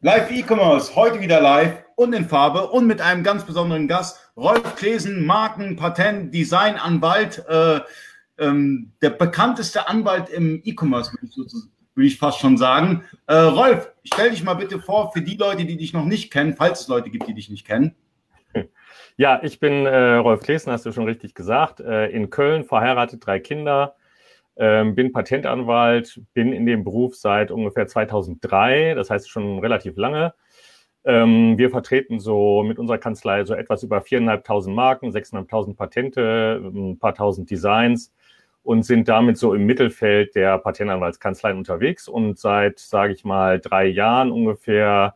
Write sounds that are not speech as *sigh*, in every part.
Live E-Commerce, heute wieder live und in Farbe und mit einem ganz besonderen Gast, Rolf Klesen, Marken, Patent, Designanwalt, äh, ähm, der bekannteste Anwalt im E-Commerce, würde ich, würd ich, fast schon sagen. Äh, Rolf, stell dich mal bitte vor für die Leute, die dich noch nicht kennen, falls es Leute gibt, die dich nicht kennen. Ja, ich bin äh, Rolf Klesen, hast du schon richtig gesagt, äh, in Köln, verheiratet, drei Kinder, ähm, bin Patentanwalt, bin in dem Beruf seit ungefähr 2003, das heißt schon relativ lange. Ähm, wir vertreten so mit unserer Kanzlei so etwas über 4.500 Marken, 6.500 Patente, ein paar tausend Designs und sind damit so im Mittelfeld der Patentanwaltskanzleien unterwegs. Und seit, sage ich mal, drei Jahren ungefähr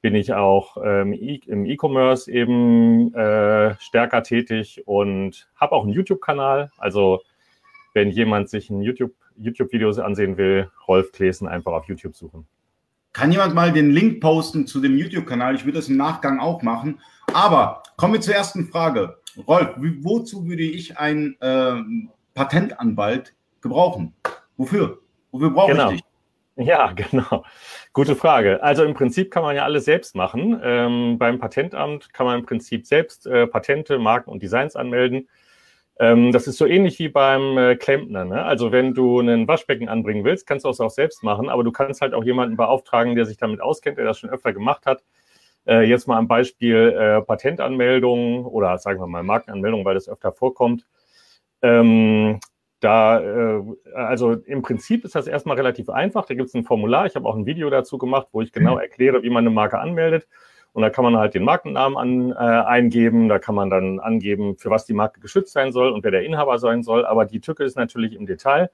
bin ich auch ähm, im E-Commerce eben äh, stärker tätig und habe auch einen YouTube-Kanal. Also wenn jemand sich ein YouTube, YouTube-Videos ansehen will, Rolf Klesen einfach auf YouTube suchen. Kann jemand mal den Link posten zu dem YouTube-Kanal? Ich würde das im Nachgang auch machen. Aber kommen wir zur ersten Frage. Rolf, wozu würde ich einen äh, Patentanwalt gebrauchen? Wofür? Wofür brauche genau. ich dich? Ja, *laughs* genau. Gute Frage. Also im Prinzip kann man ja alles selbst machen. Ähm, beim Patentamt kann man im Prinzip selbst äh, Patente, Marken und Designs anmelden. Ähm, das ist so ähnlich wie beim äh, Klempner. Ne? Also wenn du einen Waschbecken anbringen willst, kannst du es auch selbst machen, aber du kannst halt auch jemanden beauftragen, der sich damit auskennt, der das schon öfter gemacht hat. Äh, jetzt mal am Beispiel äh, Patentanmeldung oder sagen wir mal Markenanmeldung, weil das öfter vorkommt. Ähm, da, äh, also im Prinzip ist das erstmal relativ einfach. Da gibt es ein Formular. Ich habe auch ein Video dazu gemacht, wo ich genau mhm. erkläre, wie man eine Marke anmeldet. Und da kann man halt den Markennamen an, äh, eingeben, da kann man dann angeben, für was die Marke geschützt sein soll und wer der Inhaber sein soll. Aber die Tücke ist natürlich im Detail.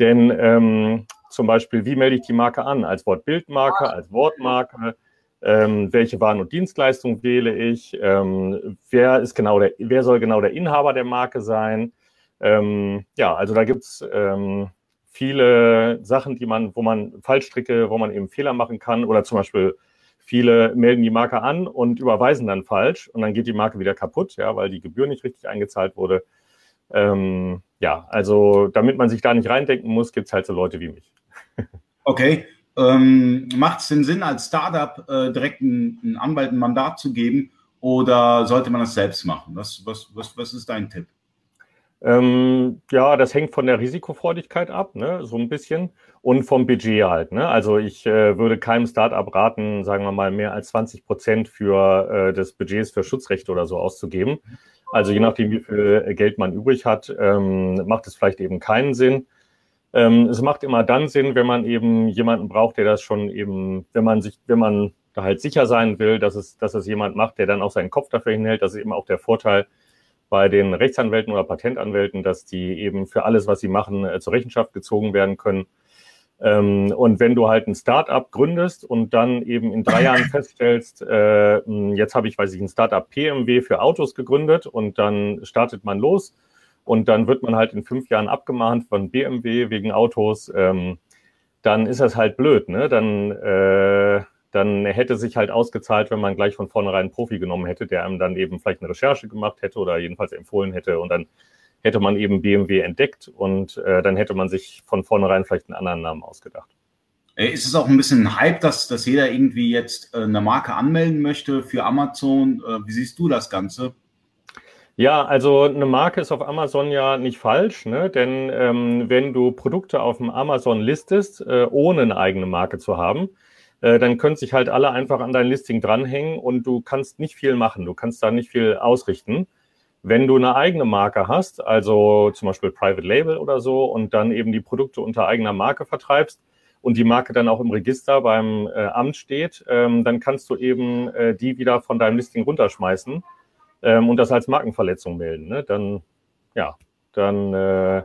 Denn ähm, zum Beispiel, wie melde ich die Marke an? Als Wortbildmarke, als Wortmarke? Ähm, welche Waren und Dienstleistungen wähle ich? Ähm, wer, ist genau der, wer soll genau der Inhaber der Marke sein? Ähm, ja, also da gibt's ähm, viele Sachen, die man, wo man Fallstricke, wo man eben Fehler machen kann oder zum Beispiel Viele melden die Marke an und überweisen dann falsch und dann geht die Marke wieder kaputt, ja, weil die Gebühr nicht richtig eingezahlt wurde. Ähm, ja, also damit man sich da nicht reindenken muss, gibt es halt so Leute wie mich. *laughs* Okay. Ähm, Macht es den Sinn, als Startup äh, direkt einen Anwalt ein Mandat zu geben oder sollte man das selbst machen? Was, was, was, was ist dein Tipp? Ähm, ja, das hängt von der Risikofreudigkeit ab, ne, so ein bisschen und vom Budget halt. Ne? Also ich äh, würde keinem Startup raten, sagen wir mal, mehr als 20 Prozent für äh, des Budgets für Schutzrechte oder so auszugeben. Also je nachdem, wie viel Geld man übrig hat, ähm, macht es vielleicht eben keinen Sinn. Ähm, es macht immer dann Sinn, wenn man eben jemanden braucht, der das schon eben, wenn man sich, wenn man da halt sicher sein will, dass es, dass es jemand macht, der dann auch seinen Kopf dafür hinhält. Das ist eben auch der Vorteil bei den Rechtsanwälten oder Patentanwälten, dass die eben für alles, was sie machen, äh, zur Rechenschaft gezogen werden können. Ähm, und wenn du halt ein Startup gründest und dann eben in drei Jahren *laughs* feststellst, äh, jetzt habe ich, weiß ich, ein Startup PMW für Autos gegründet und dann startet man los und dann wird man halt in fünf Jahren abgemahnt von BMW wegen Autos, ähm, dann ist das halt blöd, ne? Dann, äh, dann hätte sich halt ausgezahlt, wenn man gleich von vornherein einen Profi genommen hätte, der einem dann eben vielleicht eine Recherche gemacht hätte oder jedenfalls empfohlen hätte und dann hätte man eben BMW entdeckt und äh, dann hätte man sich von vornherein vielleicht einen anderen Namen ausgedacht. Ist es auch ein bisschen ein Hype, dass, dass jeder irgendwie jetzt äh, eine Marke anmelden möchte für Amazon? Äh, wie siehst du das Ganze? Ja, also eine Marke ist auf Amazon ja nicht falsch, ne? denn ähm, wenn du Produkte auf dem Amazon listest, äh, ohne eine eigene Marke zu haben, dann können sich halt alle einfach an dein Listing dranhängen und du kannst nicht viel machen, du kannst da nicht viel ausrichten. Wenn du eine eigene Marke hast, also zum Beispiel Private Label oder so, und dann eben die Produkte unter eigener Marke vertreibst und die Marke dann auch im Register beim äh, Amt steht, ähm, dann kannst du eben äh, die wieder von deinem Listing runterschmeißen ähm, und das als Markenverletzung melden. Ne? Dann, ja, dann äh,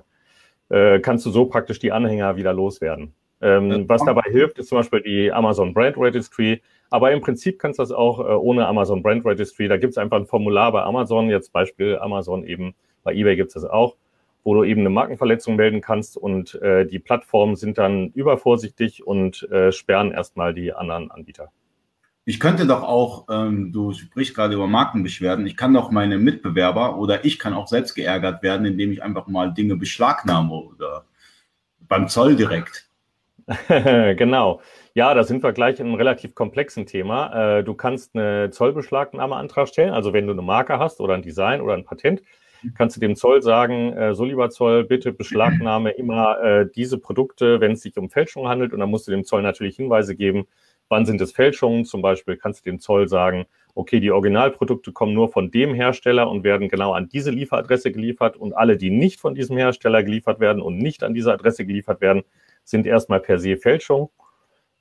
äh, kannst du so praktisch die Anhänger wieder loswerden. Ähm, was dabei hilft, ist zum Beispiel die Amazon Brand Registry. Aber im Prinzip kannst du das auch äh, ohne Amazon Brand Registry. Da gibt es einfach ein Formular bei Amazon, jetzt Beispiel Amazon eben, bei eBay gibt es das auch, wo du eben eine Markenverletzung melden kannst und äh, die Plattformen sind dann übervorsichtig und äh, sperren erstmal die anderen Anbieter. Ich könnte doch auch, ähm, du sprichst gerade über Markenbeschwerden, ich kann doch meine Mitbewerber oder ich kann auch selbst geärgert werden, indem ich einfach mal Dinge beschlagnahme oder beim Zoll direkt. *laughs* genau. Ja, da sind wir gleich in einem relativ komplexen Thema. Äh, du kannst eine Zollbeschlagnahmeantrag stellen, also wenn du eine Marke hast oder ein Design oder ein Patent, kannst du dem Zoll sagen, äh, so lieber Zoll, bitte beschlagnahme immer äh, diese Produkte, wenn es sich um Fälschung handelt. Und dann musst du dem Zoll natürlich Hinweise geben, wann sind es Fälschungen. Zum Beispiel kannst du dem Zoll sagen, okay, die Originalprodukte kommen nur von dem Hersteller und werden genau an diese Lieferadresse geliefert und alle, die nicht von diesem Hersteller geliefert werden und nicht an diese Adresse geliefert werden, sind erstmal per se Fälschung.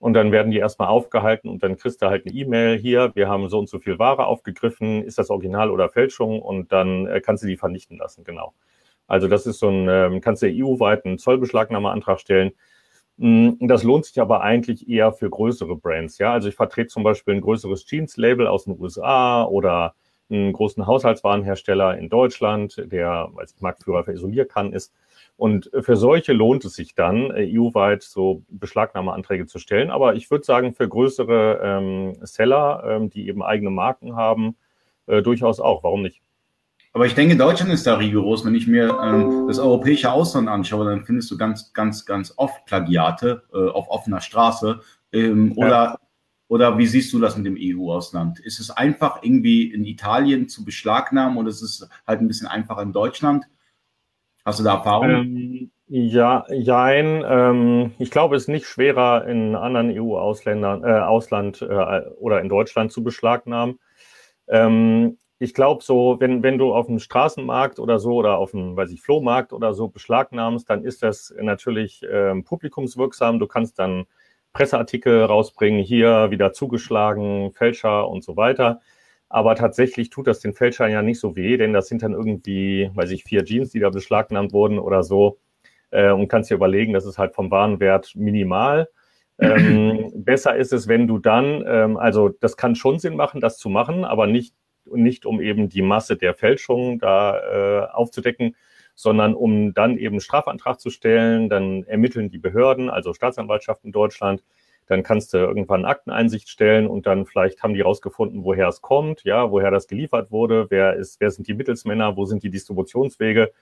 Und dann werden die erstmal aufgehalten und dann kriegst du halt eine E-Mail hier, wir haben so und so viel Ware aufgegriffen, ist das Original oder Fälschung und dann äh, kannst du die vernichten lassen, genau. Also das ist so ein, ähm, kannst du EU-weit einen Zollbeschlagnahmeantrag stellen. Mm, das lohnt sich aber eigentlich eher für größere Brands, ja. Also ich vertrete zum Beispiel ein größeres Jeans-Label aus den USA oder einen großen Haushaltswarenhersteller in Deutschland, der als Marktführer für Isolierkannen ist. Und für solche lohnt es sich dann, äh, EU-weit so Beschlagnahmeanträge zu stellen. Aber ich würde sagen, für größere ähm, Seller, ähm, die eben eigene Marken haben, äh, durchaus auch. Warum nicht? Aber ich denke, Deutschland ist da rigoros. Wenn ich mir ähm, das europäische Ausland anschaue, dann findest du ganz, ganz, ganz oft Plagiate äh, auf offener Straße. Ähm, oder, ja. oder wie siehst du das mit dem EU-Ausland? Ist es einfach irgendwie in Italien zu beschlagnahmen oder ist es halt ein bisschen einfacher in Deutschland? Hast du da Erfahrung? Ähm, ja, jein. Ähm, ich glaube, es ist nicht schwerer in anderen EU-Ausländern, äh, Ausland äh, oder in Deutschland zu beschlagnahmen. Ähm, ich glaube, so, wenn, wenn du auf dem Straßenmarkt oder so oder auf dem, weiß ich, Flohmarkt oder so beschlagnahmst, dann ist das natürlich ähm, publikumswirksam. Du kannst dann Presseartikel rausbringen, hier wieder zugeschlagen, Fälscher und so weiter. Aber tatsächlich tut das den Fälschern ja nicht so weh, denn das sind dann irgendwie, weiß ich, vier Jeans, die da beschlagnahmt wurden oder so. Äh, und kannst dir überlegen, das ist halt vom Warenwert minimal. Ähm, *clears throat* besser ist es, wenn du dann, ähm, also das kann schon Sinn machen, das zu machen, aber nicht, nicht um eben die Masse der Fälschungen da äh, aufzudecken, sondern um dann eben Strafantrag zu stellen. Dann ermitteln die Behörden, also Staatsanwaltschaft in Deutschland, dann kannst du irgendwann Akteneinsicht stellen und dann vielleicht haben die rausgefunden, woher es kommt, ja, woher das geliefert wurde, wer ist, wer sind die Mittelsmänner, wo sind die Distributionswege.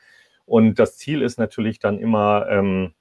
Und das Ziel ist natürlich dann immer ähm,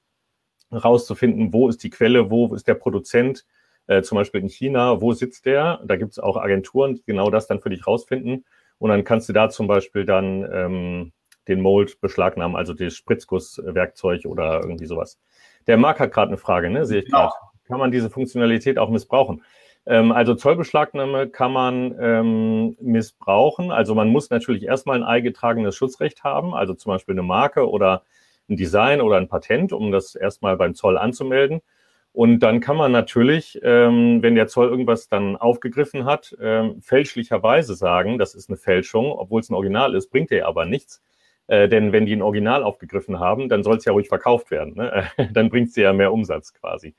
rauszufinden, wo ist die Quelle, wo ist der Produzent, äh, zum Beispiel in China, wo sitzt der? Da gibt es auch Agenturen, die genau das dann für dich rausfinden. Und dann kannst du da zum Beispiel dann ähm, den Mold beschlagnahmen, also das Spritzgusswerkzeug oder irgendwie sowas. Der Marc hat gerade eine Frage, ne? Sehe ich gerade. Kann man diese Funktionalität auch missbrauchen. Ähm, also Zollbeschlagnahme kann man ähm, missbrauchen. Also man muss natürlich erstmal ein eingetragenes Schutzrecht haben, also zum Beispiel eine Marke oder ein Design oder ein Patent, um das erstmal beim Zoll anzumelden. Und dann kann man natürlich, ähm, wenn der Zoll irgendwas dann aufgegriffen hat, ähm, fälschlicherweise sagen, das ist eine Fälschung, obwohl es ein Original ist, bringt der aber nichts. Äh, denn wenn die ein Original aufgegriffen haben, dann soll es ja ruhig verkauft werden. Ne? *laughs* dann bringt es ja mehr Umsatz quasi.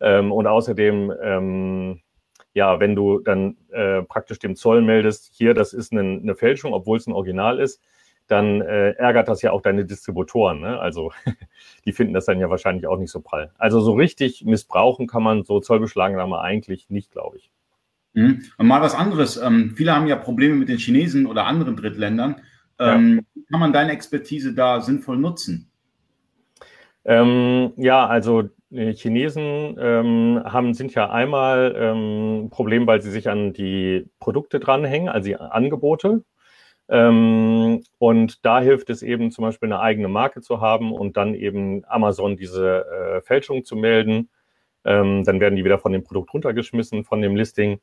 Ähm, und außerdem, ähm, ja, wenn du dann äh, praktisch dem Zoll meldest, hier, das ist eine, eine Fälschung, obwohl es ein Original ist, dann äh, ärgert das ja auch deine Distributoren. Ne? Also *laughs* die finden das dann ja wahrscheinlich auch nicht so prall. Also so richtig missbrauchen kann man so Zollbeschlagnahme eigentlich nicht, glaube ich. Mhm. Und mal was anderes. Ähm, viele haben ja Probleme mit den Chinesen oder anderen Drittländern. Ähm, ja. Kann man deine Expertise da sinnvoll nutzen? Ähm, ja, also Chinesen ähm, haben, sind ja einmal ähm, Problem, weil sie sich an die Produkte dranhängen, also die Angebote. Ähm, und da hilft es eben zum Beispiel eine eigene Marke zu haben und dann eben Amazon diese äh, Fälschung zu melden. Ähm, dann werden die wieder von dem Produkt runtergeschmissen, von dem Listing.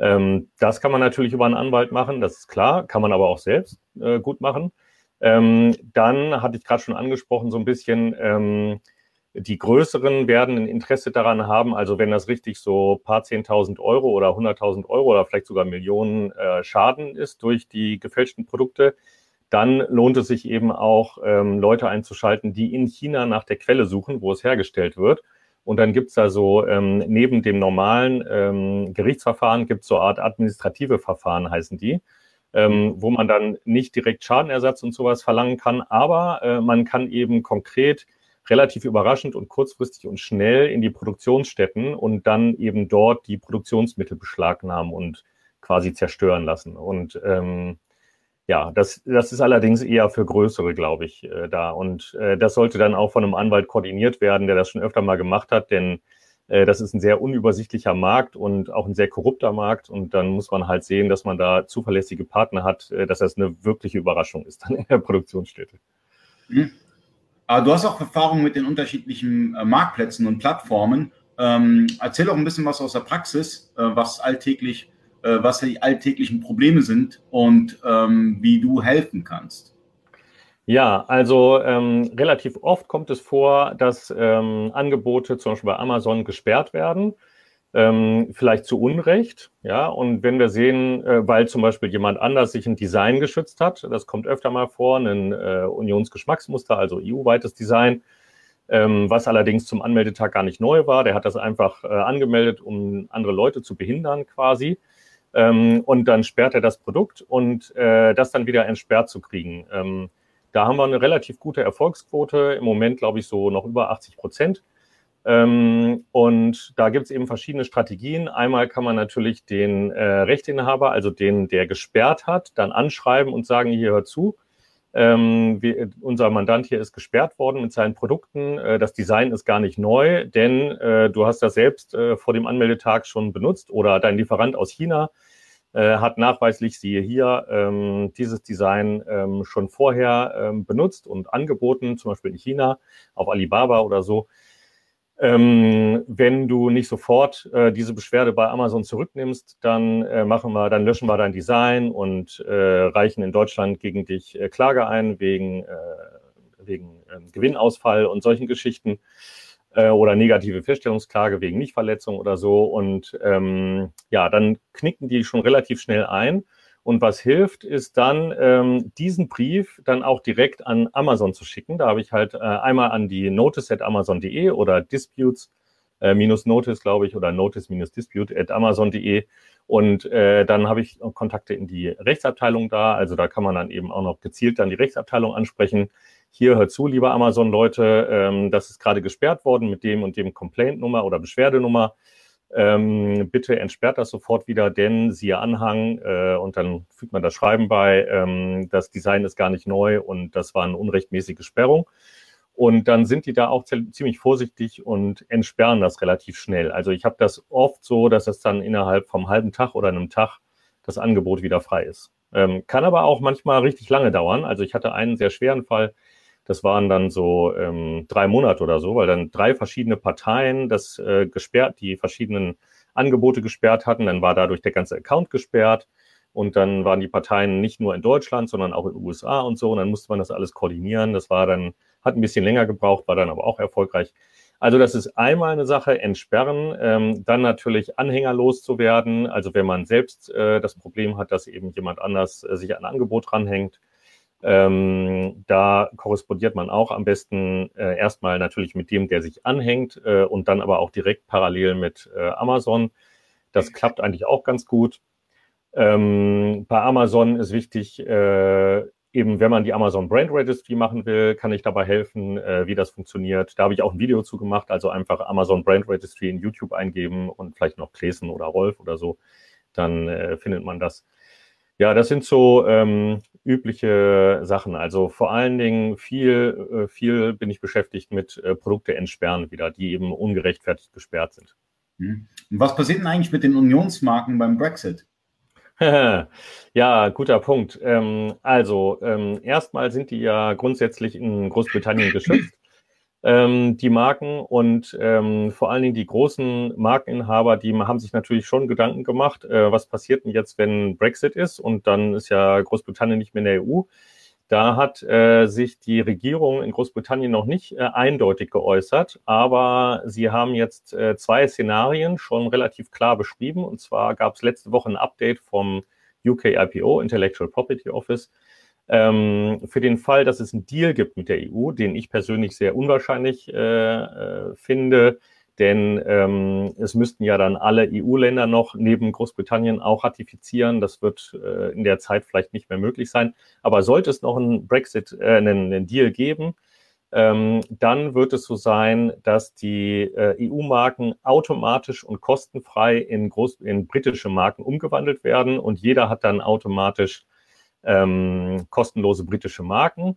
Ähm, das kann man natürlich über einen Anwalt machen, das ist klar, kann man aber auch selbst äh, gut machen. Ähm, dann hatte ich gerade schon angesprochen, so ein bisschen, ähm, die größeren werden ein Interesse daran haben, also wenn das richtig so paar 10.000 Euro oder 100.000 Euro oder vielleicht sogar Millionen äh, Schaden ist durch die gefälschten Produkte, dann lohnt es sich eben auch, ähm, Leute einzuschalten, die in China nach der Quelle suchen, wo es hergestellt wird. Und dann gibt's da so, ähm, neben dem normalen ähm, Gerichtsverfahren gibt's so eine Art administrative Verfahren, heißen die ähm, wo man dann nicht direkt Schadenersatz und sowas verlangen kann, aber äh, man kann eben konkret relativ überraschend und kurzfristig und schnell in die Produktionsstätten und dann eben dort die Produktionsmittel beschlagnahmen und quasi zerstören lassen. Und ähm, ja, das, das ist allerdings eher für größere, glaube ich, äh, da. Und äh, das sollte dann auch von einem Anwalt koordiniert werden, der das schon öfter mal gemacht hat, denn Äh, das ist ein sehr unübersichtlicher Markt und auch ein sehr korrupter Markt. Und dann muss man halt sehen, dass man da zuverlässige Partner hat, äh, dass das eine wirkliche Überraschung ist dann in der Produktionsstätte. Mhm. Aber du hast auch Erfahrung mit den unterschiedlichen äh, Marktplätzen und Plattformen. Ähm, erzähl doch ein bisschen was aus der Praxis, äh, was alltäglich, äh, was die alltäglichen Probleme sind und ähm, wie du helfen kannst. Ja, also ähm, relativ oft kommt es vor, dass ähm, Angebote zum Beispiel bei Amazon gesperrt werden, ähm, vielleicht zu Unrecht. Ja, und wenn wir sehen, äh, weil zum Beispiel jemand anders sich ein Design geschützt hat, das kommt öfter mal vor, ein äh, Unionsgeschmacksmuster, also EU-weites Design, ähm, was allerdings zum Anmeldetag gar nicht neu war. Der hat das einfach äh, angemeldet, um andere Leute zu behindern quasi. Ähm, und dann sperrt er das Produkt und äh, das dann wieder entsperrt zu kriegen. Ähm, da haben wir eine relativ gute Erfolgsquote, im Moment glaube ich so noch über 80 Prozent. Ähm, und da gibt es eben verschiedene Strategien. Einmal kann man natürlich den äh, Rechteinhaber, also den, der gesperrt hat, dann anschreiben und sagen, hier hört zu. Ähm, wir, unser Mandant hier ist gesperrt worden mit seinen Produkten. Äh, das Design ist gar nicht neu, denn äh, du hast das selbst äh, vor dem Anmeldetag schon benutzt oder dein Lieferant aus China äh, hat nachweislich, siehe hier, ähm, dieses Design ähm, schon vorher ähm, benutzt und angeboten, zum Beispiel in China, auf Alibaba oder so. Ähm, wenn du nicht sofort äh, diese Beschwerde bei Amazon zurücknimmst, dann äh, machen wir, dann löschen wir dein Design und äh, reichen in Deutschland gegen dich äh, Klage ein wegen, äh, wegen ähm, Gewinnausfall und solchen Geschichten äh, oder negative Feststellungsklage wegen Nichtverletzung oder so. Und ähm, ja, dann knicken die schon relativ schnell ein. Und was hilft, ist dann, ähm, diesen Brief dann auch direkt an Amazon zu schicken. Da habe ich halt äh, einmal an die notice at amazon.de oder disputes äh, minus notice, glaube ich, oder notice minus dispute at amazon.de. Und äh, dann habe ich Kontakte in die Rechtsabteilung da. Also da kann man dann eben auch noch gezielt dann die Rechtsabteilung ansprechen hier hört zu, lieber Amazon-Leute, ähm, das ist gerade gesperrt worden mit dem und dem Complaint-Nummer oder Beschwerdenummer. Ähm, bitte entsperrt das sofort wieder, denn siehe Anhang äh, und dann fügt man das Schreiben bei, ähm, das Design ist gar nicht neu und das war eine unrechtmäßige Sperrung. Und dann sind die da auch ziemlich vorsichtig und entsperren das relativ schnell. Also ich habe das oft so, dass es dann innerhalb vom halben Tag oder einem Tag das Angebot wieder frei ist. Ähm, kann aber auch manchmal richtig lange dauern. Also ich hatte einen sehr schweren Fall, das waren dann so ähm, drei Monate oder so, weil dann drei verschiedene Parteien das äh, gesperrt, die verschiedenen Angebote gesperrt hatten. Dann war dadurch der ganze Account gesperrt. Und dann waren die Parteien nicht nur in Deutschland, sondern auch in den USA und so. Und dann musste man das alles koordinieren. Das war dann, hat ein bisschen länger gebraucht, war dann aber auch erfolgreich. Also das ist einmal eine Sache, entsperren, ähm, dann natürlich anhängerlos zu werden. Also wenn man selbst äh, das Problem hat, dass eben jemand anders äh, sich an ein Angebot ranhängt, ähm, da korrespondiert man auch am besten äh, erstmal natürlich mit dem, der sich anhängt äh, und dann aber auch direkt parallel mit äh, Amazon. Das klappt eigentlich auch ganz gut. Ähm, bei Amazon ist wichtig, äh, eben wenn man die Amazon Brand Registry machen will, kann ich dabei helfen, äh, wie das funktioniert. Da habe ich auch ein Video zu gemacht, also einfach Amazon Brand Registry in YouTube eingeben und vielleicht noch Klesen oder Rolf oder so, dann äh, findet man das. Ja, das sind so ähm, übliche Sachen. Also vor allen Dingen viel, äh, viel bin ich beschäftigt mit äh, Produkte entsperren wieder, die eben ungerechtfertigt gesperrt sind. Mhm. Was passiert denn eigentlich mit den Unionsmarken beim Brexit? *laughs* ja, guter Punkt. Ähm, also ähm, erstmal sind die ja grundsätzlich in Großbritannien geschützt ähm, die Marken und ähm, vor allen Dingen die großen Markeninhaber, die haben sich natürlich schon Gedanken gemacht, äh, was passiert denn jetzt, wenn Brexit ist und dann ist ja Großbritannien nicht mehr in der EU. Da hat äh, sich die Regierung in Großbritannien noch nicht äh, eindeutig geäußert, aber sie haben jetzt äh, zwei Szenarien schon relativ klar beschrieben. Und zwar gab es letzte Woche ein Update vom UK IPO, Intellectual Property Office, ähm, für den Fall, dass es einen Deal gibt mit der EU, den ich persönlich sehr unwahrscheinlich äh, äh, finde, denn ähm, es müssten ja dann alle EU-Länder noch neben Großbritannien auch ratifizieren. Das wird äh, in der Zeit vielleicht nicht mehr möglich sein. Aber sollte es noch einen Brexit, äh, einen, einen Deal geben, ähm, dann wird es so sein, dass die äh, EU-Marken automatisch und kostenfrei in, Groß in britische Marken umgewandelt werden und jeder hat dann automatisch ähm, kostenlose britische Marken.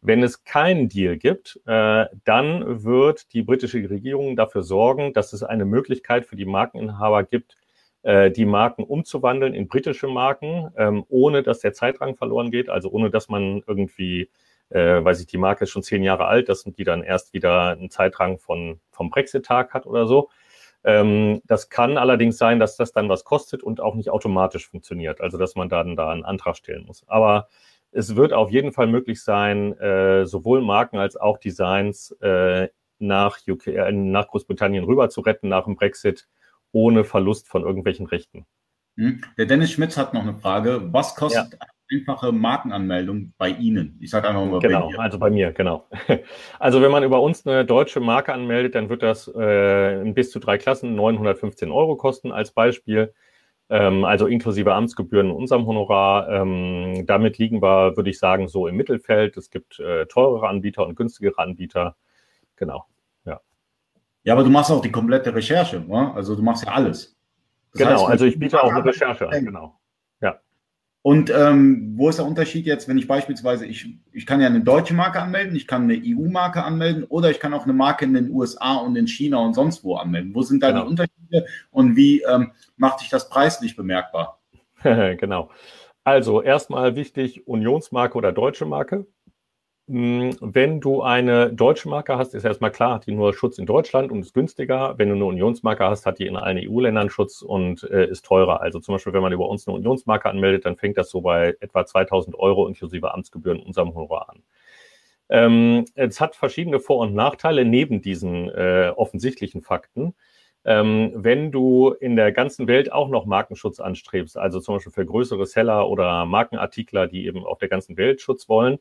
Wenn es keinen Deal gibt, äh, dann wird die britische Regierung dafür sorgen, dass es eine Möglichkeit für die Markeninhaber gibt, äh, die Marken umzuwandeln in britische Marken, ähm, ohne dass der Zeitrang verloren geht, also ohne dass man irgendwie, äh, weiß ich, die Marke ist schon zehn Jahre alt, dass die dann erst wieder einen Zeitrang von, vom Brexit-Tag hat oder so. Ähm, das kann allerdings sein, dass das dann was kostet und auch nicht automatisch funktioniert, also dass man dann da einen Antrag stellen muss. Aber es wird auf jeden Fall möglich sein, äh, sowohl Marken als auch Designs äh, nach, UK, äh, nach Großbritannien rüber zu retten nach dem Brexit ohne Verlust von irgendwelchen Rechten. Hm. Der Dennis Schmitz hat noch eine Frage. Was kostet ja. Einfache Markenanmeldung bei Ihnen? Ich sage einfach mal genau, bei also bei mir, genau. *laughs* Also wenn man über uns eine deutsche Marke anmeldet, dann wird das äh, in bis zu drei Klassen 915 Euro kosten als Beispiel. Ähm, also inklusive Amtsgebühren in unserem Honorar. Ähm, damit liegen wir, würde ich sagen, so im Mittelfeld. Es gibt äh, teurere Anbieter und günstigere Anbieter. Genau. Ja. Ja, aber du machst auch die komplette Recherche, ne? also du machst ja alles. Das genau, heißt, also ich biete auch eine Recherche an, genau. Und ähm, wo ist der Unterschied jetzt, wenn ich beispielsweise, ich, ich kann ja eine deutsche Marke anmelden, ich kann eine EU-Marke anmelden oder ich kann auch eine Marke in den USA und in China und sonst wo anmelden. Wo sind da genau. die Unterschiede und wie ähm, macht sich das preislich bemerkbar? *laughs* genau. Also erstmal wichtig, Unionsmarke oder deutsche Marke. Hm, wenn du eine deutsche Marke hast, ist erstmal klar, hat die nur Schutz in Deutschland und ist günstiger. Wenn du eine Unionsmarke hast, hat die in allen EU-Ländern Schutz und äh, ist teurer. Also zum Beispiel, wenn man über uns eine Unionsmarke anmeldet, dann fängt das so bei etwa 2000 Euro inklusive Amtsgebühren unserem Honorar an. Ähm, es hat verschiedene Vor- und Nachteile neben diesen äh, offensichtlichen Fakten. Ähm, wenn du in der ganzen Welt auch noch Markenschutz anstrebst, also zum Beispiel für größere Seller oder Markenartikler, die eben auf der ganzen Welt Schutz wollen,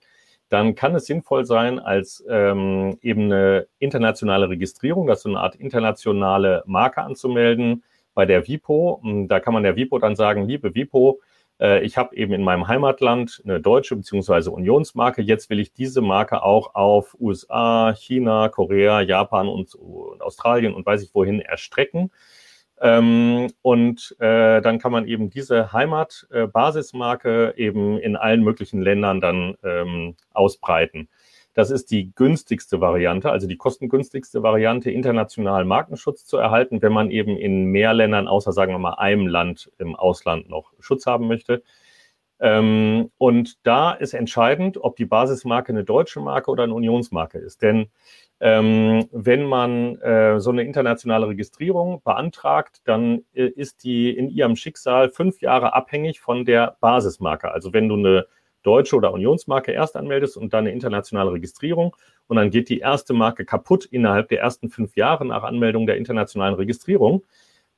dann kann es sinnvoll sein, als ähm, eben eine internationale Registrierung, das ist so eine Art internationale Marke anzumelden bei der WIPO. Da kann man der WIPO dann sagen, liebe WIPO, äh, ich habe eben in meinem Heimatland eine deutsche bzw. Unionsmarke. Jetzt will ich diese Marke auch auf USA, China, Korea, Japan und, und Australien und weiß ich wohin erstrecken. Ähm, und äh, dann kann man eben diese Heimatbasismarke äh, eben in allen möglichen Ländern dann ähm, ausbreiten. Das ist die günstigste Variante, also die kostengünstigste Variante, internationalen Markenschutz zu erhalten, wenn man eben in mehr Ländern, außer sagen wir mal einem Land im Ausland noch Schutz haben möchte. Ähm, und da ist entscheidend, ob die Basismarke eine deutsche Marke oder eine Unionsmarke ist. Denn ähm, wenn man äh, so eine internationale Registrierung beantragt, dann äh, ist die in ihrem Schicksal fünf Jahre abhängig von der Basismarke. Also wenn du eine deutsche oder Unionsmarke erst anmeldest und dann eine internationale Registrierung und dann geht die erste Marke kaputt innerhalb der ersten fünf Jahre nach Anmeldung der internationalen Registrierung,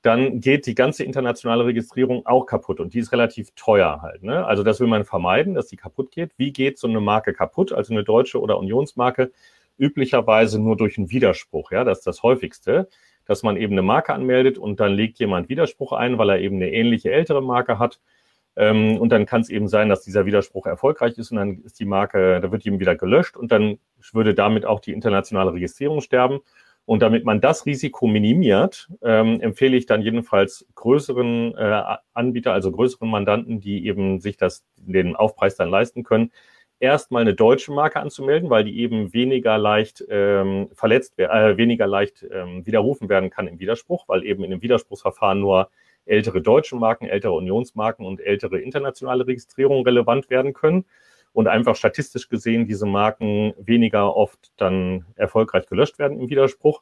dann geht die ganze internationale Registrierung auch kaputt und die ist relativ teuer halt. Ne? Also das will man vermeiden, dass die kaputt geht. Wie geht so eine Marke kaputt, also eine deutsche oder Unionsmarke? Üblicherweise nur durch einen Widerspruch. Ja, das ist das häufigste, dass man eben eine Marke anmeldet und dann legt jemand Widerspruch ein, weil er eben eine ähnliche ältere Marke hat. Ähm, und dann kann es eben sein, dass dieser Widerspruch erfolgreich ist und dann ist die Marke, da wird eben wieder gelöscht und dann würde damit auch die internationale Registrierung sterben. Und damit man das Risiko minimiert, ähm, empfehle ich dann jedenfalls größeren äh, Anbieter, also größeren Mandanten, die eben sich das, den Aufpreis dann leisten können, erstmal eine deutsche Marke anzumelden, weil die eben weniger leicht ähm, verletzt, äh, weniger leicht ähm, widerrufen werden kann im Widerspruch, weil eben in dem Widerspruchsverfahren nur ältere deutsche Marken, ältere Unionsmarken und ältere internationale Registrierungen relevant werden können und einfach statistisch gesehen diese Marken weniger oft dann erfolgreich gelöscht werden im Widerspruch.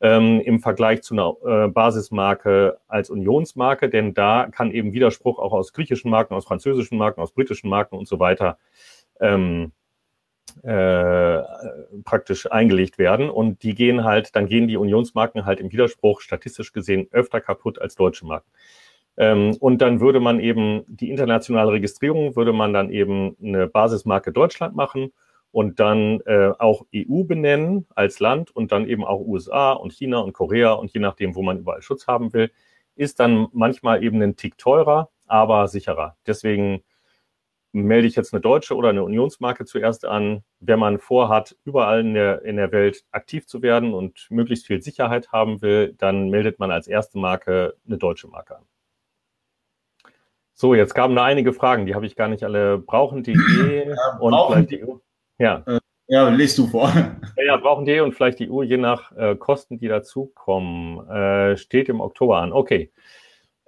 Ähm, im Vergleich zu einer äh, Basismarke als Unionsmarke, denn da kann eben Widerspruch auch aus griechischen Marken, aus französischen Marken, aus britischen Marken und so weiter ähm, äh, praktisch eingelegt werden. Und die gehen halt, dann gehen die Unionsmarken halt im Widerspruch statistisch gesehen öfter kaputt als deutsche Marken. Ähm, und dann würde man eben die internationale Registrierung, würde man dann eben eine Basismarke Deutschland machen und dann äh, auch EU benennen als Land und dann eben auch USA und China und Korea und je nachdem, wo man überall Schutz haben will, ist dann manchmal eben ein Tick teurer, aber sicherer. Deswegen melde ich jetzt eine deutsche oder eine Unionsmarke zuerst an. Wenn man vorhat, überall in der, in der Welt aktiv zu werden und möglichst viel Sicherheit haben will, dann meldet man als erste Marke eine deutsche Marke an. So, jetzt kamen da einige Fragen, die habe ich gar nicht alle. Brauchen die E *clears throat* ja, und brauchen die, EU? Ja. Äh, Ja, lest du vor. *laughs* Ja, brauchen die und vielleicht die Uhr, je nach äh, Kosten, die dazukommen. Äh, steht im Oktober an. Okay.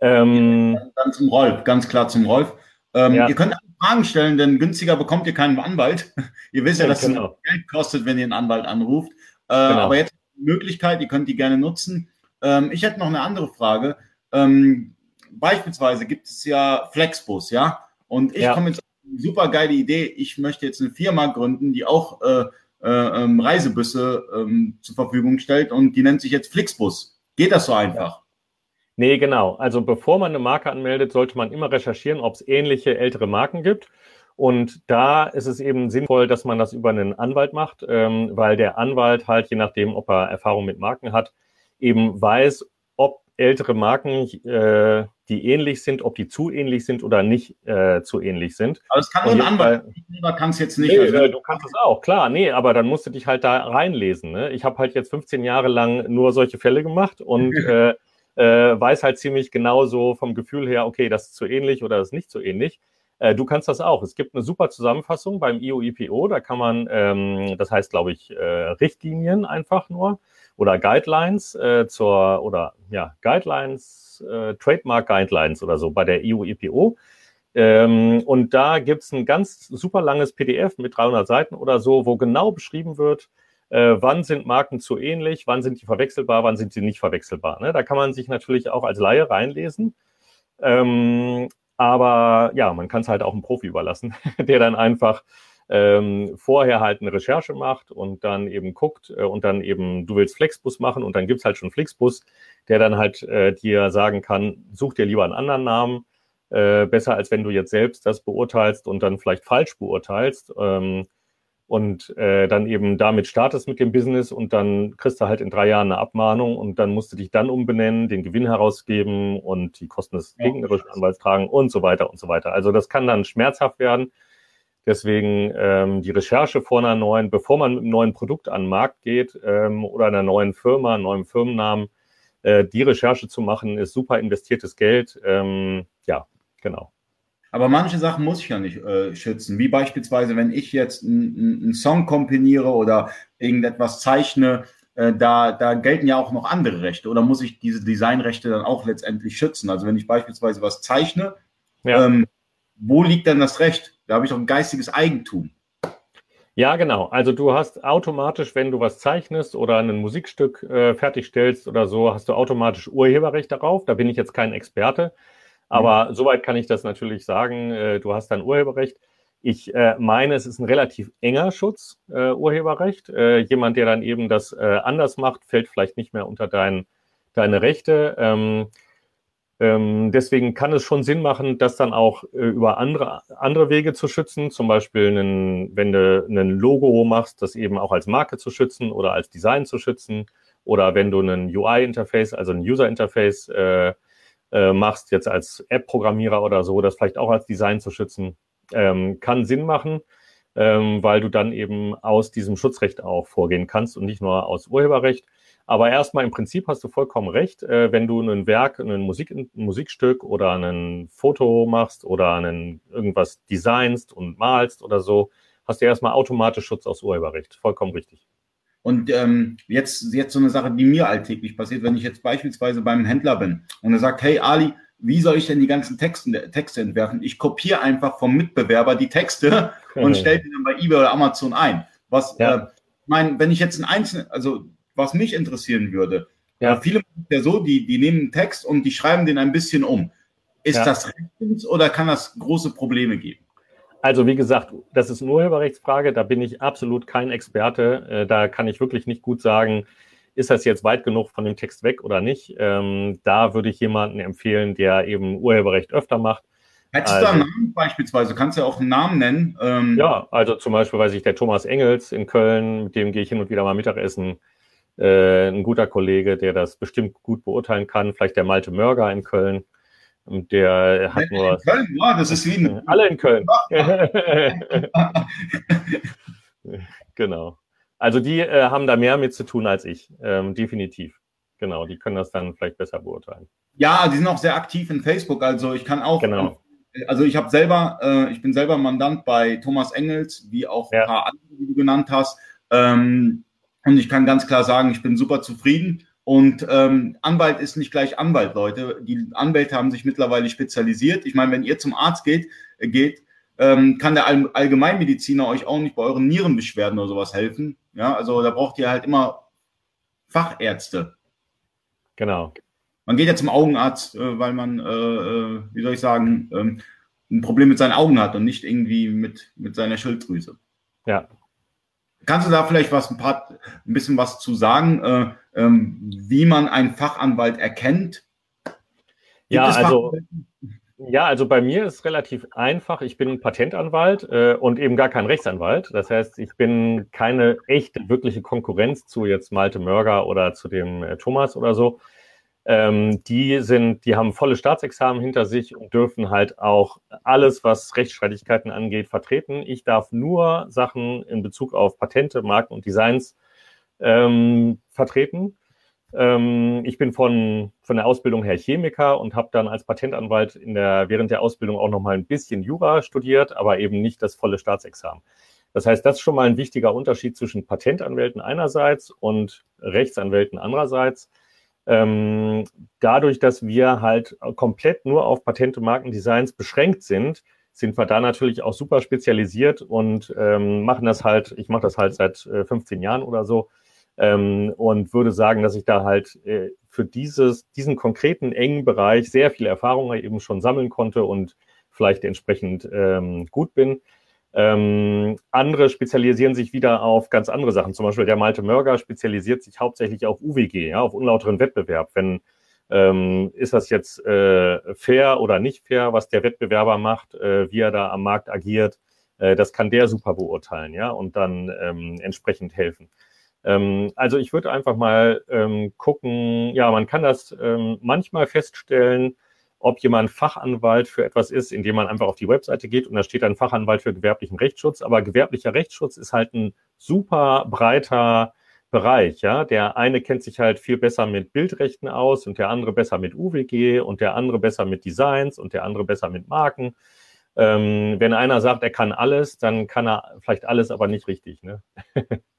Ähm, dann zum Rolf, ganz klar zum Rolf. Ähm, ja. Ihr könnt Fragen stellen, denn günstiger bekommt ihr keinen Anwalt. *laughs* ihr wisst ja, dass genau. es Geld kostet, wenn ihr einen Anwalt anruft. Äh, genau. Aber jetzt die Möglichkeit, ihr könnt die gerne nutzen. Ähm, ich hätte noch eine andere Frage. Ähm, beispielsweise gibt es ja Flexbus, ja? Und ich ja. komme jetzt auf eine super geile Idee. Ich möchte jetzt eine Firma gründen, die auch äh, äh, ähm, Reisebusse ähm, zur Verfügung stellt und die nennt sich jetzt Flixbus. Geht das so einfach? Nee, genau. Also bevor man eine Marke anmeldet, sollte man immer recherchieren, ob es ähnliche ältere Marken gibt. Und da ist es eben sinnvoll, dass man das über einen Anwalt macht, ähm, weil der Anwalt halt, je nachdem, ob er Erfahrung mit Marken hat, eben weiß, ob ältere Marken, äh, die ähnlich sind, ob die zu ähnlich sind oder nicht äh, zu ähnlich sind. Aber es kann nur ein Anwalt, ich kann es jetzt nicht. Nee, also, äh, du kannst es auch, klar, nee, aber dann musst du dich halt da reinlesen. Ne? Ich habe halt jetzt 15 Jahre lang nur solche Fälle gemacht und *laughs* äh, äh, weiß halt ziemlich genau so vom Gefühl her, okay, das ist zu ähnlich oder das ist nicht so ähnlich. Äh, du kannst das auch. Es gibt eine super Zusammenfassung beim IOIPO, da kann man, ähm, das heißt, glaube ich, äh, Richtlinien einfach nur oder Guidelines äh, zur, oder ja, Guidelines, äh, Trademark Guidelines oder so bei der IOIPO. Ähm, und da gibt es ein ganz super langes PDF mit 300 Seiten oder so, wo genau beschrieben wird, äh, wann sind Marken zu ähnlich, wann sind die verwechselbar, wann sind sie nicht verwechselbar. Ne? Da kann man sich natürlich auch als Laie reinlesen. Ähm, aber ja, man kann es halt auch einem Profi überlassen, *laughs* der dann einfach ähm, vorher halt eine Recherche macht und dann eben guckt äh, und dann eben, du willst Flexbus machen und dann gibt es halt schon Flixbus, der dann halt äh, dir sagen kann, such dir lieber einen anderen Namen, äh, besser als wenn du jetzt selbst das beurteilst und dann vielleicht falsch beurteilst. Ähm, und äh, dann eben damit startest mit dem Business und dann kriegst du halt in drei Jahren eine Abmahnung und dann musst du dich dann umbenennen, den Gewinn herausgeben und die Kosten des gegnerischen Anwalts tragen und so weiter und so weiter. Also das kann dann schmerzhaft werden. Deswegen ähm, die Recherche vor einer neuen, bevor man mit einem neuen Produkt an den Markt geht ähm, oder einer neuen Firma, einem neuen Firmennamen, äh, die Recherche zu machen, ist super investiertes Geld. Ähm, ja, genau. Aber manche Sachen muss ich ja nicht äh, schützen. Wie beispielsweise, wenn ich jetzt einen Song komponiere oder irgendetwas zeichne, äh, da, da gelten ja auch noch andere Rechte. Oder muss ich diese Designrechte dann auch letztendlich schützen? Also wenn ich beispielsweise was zeichne, ja. ähm, wo liegt denn das Recht? Da habe ich doch ein geistiges Eigentum. Ja, genau. Also du hast automatisch, wenn du was zeichnest oder ein Musikstück äh, fertigstellst oder so, hast du automatisch Urheberrecht darauf. Da bin ich jetzt kein Experte. Aber mhm. soweit kann ich das natürlich sagen. Äh, du hast dann Urheberrecht. Ich äh, meine, es ist ein relativ enger Schutz, äh, Urheberrecht. Äh, jemand, der dann eben das äh, anders macht, fällt vielleicht nicht mehr unter dein, deine Rechte. Ähm, ähm, deswegen kann es schon Sinn machen, das dann auch äh, über andere, andere Wege zu schützen. Zum Beispiel, einen, wenn du ein Logo machst, das eben auch als Marke zu schützen oder als Design zu schützen. Oder wenn du ein UI-Interface, also ein User-Interface äh, äh, machst, jetzt als App-Programmierer oder so, das vielleicht auch als Design zu schützen, ähm, kann Sinn machen, ähm, weil du dann eben aus diesem Schutzrecht auch vorgehen kannst und nicht nur aus Urheberrecht. Aber erstmal im Prinzip hast du vollkommen recht, äh, wenn du ein Werk, ein, Musik, ein Musikstück oder ein Foto machst oder einen, irgendwas designst und malst oder so, hast du erstmal automatisch Schutz aus Urheberrecht. Vollkommen richtig. Und ähm, jetzt, jetzt so eine Sache, die mir alltäglich passiert, wenn ich jetzt beispielsweise beim Händler bin und er sagt, hey Ali, wie soll ich denn die ganzen Texten, Texte entwerfen? Ich kopiere einfach vom Mitbewerber die Texte *laughs* und stelle die dann bei eBay oder Amazon ein. Was, ja. äh, mein, wenn ich jetzt ein einzelnen, also was mich interessieren würde, ja. äh, viele machen ja so, die, die nehmen einen Text und die schreiben den ein bisschen um. Ist ja. das rechtens oder kann das große Probleme geben? Also wie gesagt, das ist eine Urheberrechtsfrage, da bin ich absolut kein Experte. Äh, da kann ich wirklich nicht gut sagen, ist das jetzt weit genug von dem Text weg oder nicht. Ähm, da würde ich jemanden empfehlen, der eben Urheberrecht öfter macht. Hättest also, du einen Namen beispielsweise? Kannst du ja auch einen Namen nennen? Ähm, ja, also zum Beispiel weiß ich, der Thomas Engels in Köln, mit dem gehe ich hin und wieder mal Mittagessen. Äh, ein guter Kollege, der das bestimmt gut beurteilen kann. Vielleicht der Malte Mörger in Köln. Und der hat nur. In Köln, ja, das ist wie. *laughs* Alle in Köln. *laughs* genau. Also die äh, haben da mehr mit zu tun als ich, ähm, definitiv. Genau, die können das dann vielleicht besser beurteilen. Ja, die sind auch sehr aktiv in Facebook. Also ich kann auch genau. also ich habe selber, äh, ich bin selber Mandant bei Thomas Engels, wie auch ja. ein paar andere, die du genannt hast. Ähm, und ich kann ganz klar sagen, ich bin super zufrieden. Und ähm, Anwalt ist nicht gleich Anwalt, Leute. Die Anwälte haben sich mittlerweile spezialisiert. Ich meine, wenn ihr zum Arzt geht, äh, geht ähm, kann der All Allgemeinmediziner euch auch nicht bei euren Nierenbeschwerden oder sowas helfen. Ja, also da braucht ihr halt immer Fachärzte. Genau. Man geht ja zum Augenarzt, äh, weil man, äh, äh, wie soll ich sagen, ähm, ein Problem mit seinen Augen hat und nicht irgendwie mit, mit seiner Schilddrüse. Ja. Kannst du da vielleicht was, ein, paar, ein bisschen was zu sagen, äh, wie man einen Fachanwalt erkennt? Gibt ja, also. Ja, also bei mir ist relativ einfach. Ich bin Patentanwalt äh, und eben gar kein Rechtsanwalt. Das heißt, ich bin keine echte, wirkliche Konkurrenz zu jetzt Malte Mörger oder zu dem äh, Thomas oder so. Ähm, die sind, die haben volle Staatsexamen hinter sich und dürfen halt auch alles, was Rechtsstreitigkeiten angeht, vertreten. Ich darf nur Sachen in Bezug auf Patente, Marken und Designs ähm, vertreten. Ähm, ich bin von, von der Ausbildung her Chemiker und habe dann als Patentanwalt in der, während der Ausbildung auch noch mal ein bisschen Jura studiert, aber eben nicht das volle Staatsexamen. Das heißt, das ist schon mal ein wichtiger Unterschied zwischen Patentanwälten einerseits und Rechtsanwälten andererseits. Ähm, dadurch, dass wir halt komplett nur auf Patente, Marken, Designs beschränkt sind, sind wir da natürlich auch super spezialisiert und ähm, machen das halt, ich mache das halt seit äh, 15 Jahren oder so ähm, und würde sagen, dass ich da halt äh, für dieses, diesen konkreten engen Bereich sehr viel Erfahrung eben schon sammeln konnte und vielleicht entsprechend ähm, gut bin. Ähm, andere spezialisieren sich wieder auf ganz andere Sachen. Zum Beispiel der Malte Mörger spezialisiert sich hauptsächlich auf UWG, ja, auf unlauteren Wettbewerb. Wenn ähm, ist das jetzt äh, fair oder nicht fair, was der Wettbewerber macht, äh, wie er da am Markt agiert, äh, das kann der super beurteilen, ja, und dann ähm, entsprechend helfen. Ähm, also ich würde einfach mal ähm, gucken, ja, man kann das ähm, manchmal feststellen, ob jemand Fachanwalt für etwas ist, indem man einfach auf die Webseite geht und da steht dann Fachanwalt für gewerblichen Rechtsschutz. Aber gewerblicher Rechtsschutz ist halt ein super breiter Bereich. Ja, der eine kennt sich halt viel besser mit Bildrechten aus und der andere besser mit UWG und der andere besser mit Designs und der andere besser mit Marken. Ähm, wenn einer sagt, er kann alles, dann kann er vielleicht alles, aber nicht richtig. Ne? *laughs*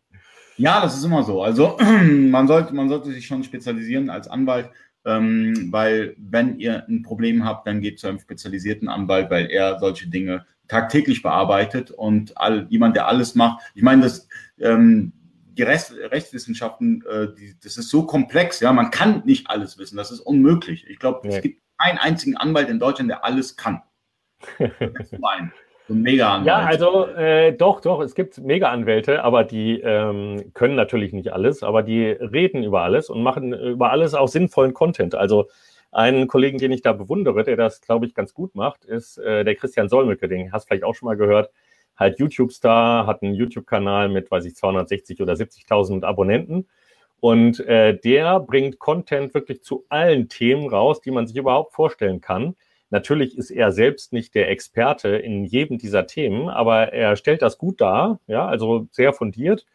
ja, das ist immer so. Also *clears throat* man sollte, man sollte sich schon spezialisieren als Anwalt ähm, weil wenn ihr ein Problem habt, dann geht zu einem spezialisierten Anwalt, weil er solche Dinge tagtäglich bearbeitet und all, jemand, der alles macht. Ich meine, das, ähm, die Rest, Rechtswissenschaften, äh, die, das ist so komplex, ja, man kann nicht alles wissen, das ist unmöglich. Ich glaube, nee. es gibt keinen einzigen Anwalt in Deutschland, der alles kann. *laughs* Das ist mein. So Mega-Anwalt. Ja, also äh, doch, doch, es gibt Mega-Anwälte, aber die ähm, können natürlich nicht alles, aber die reden über alles und machen über alles auch sinnvollen Content. Also einen Kollegen, den ich da bewundere, der das, glaube ich, ganz gut macht, ist äh, der Christian Solmecke, den hast du vielleicht auch schon mal gehört. Halt YouTube-Star, hat einen YouTube-Kanal mit, weiß ich, 260 oder 70.000 Abonnenten. Und äh, der bringt Content wirklich zu allen Themen raus, die man sich überhaupt vorstellen kann. Natürlich ist er selbst nicht der Experte in jedem dieser Themen, aber er stellt das gut dar, ja, also sehr fundiert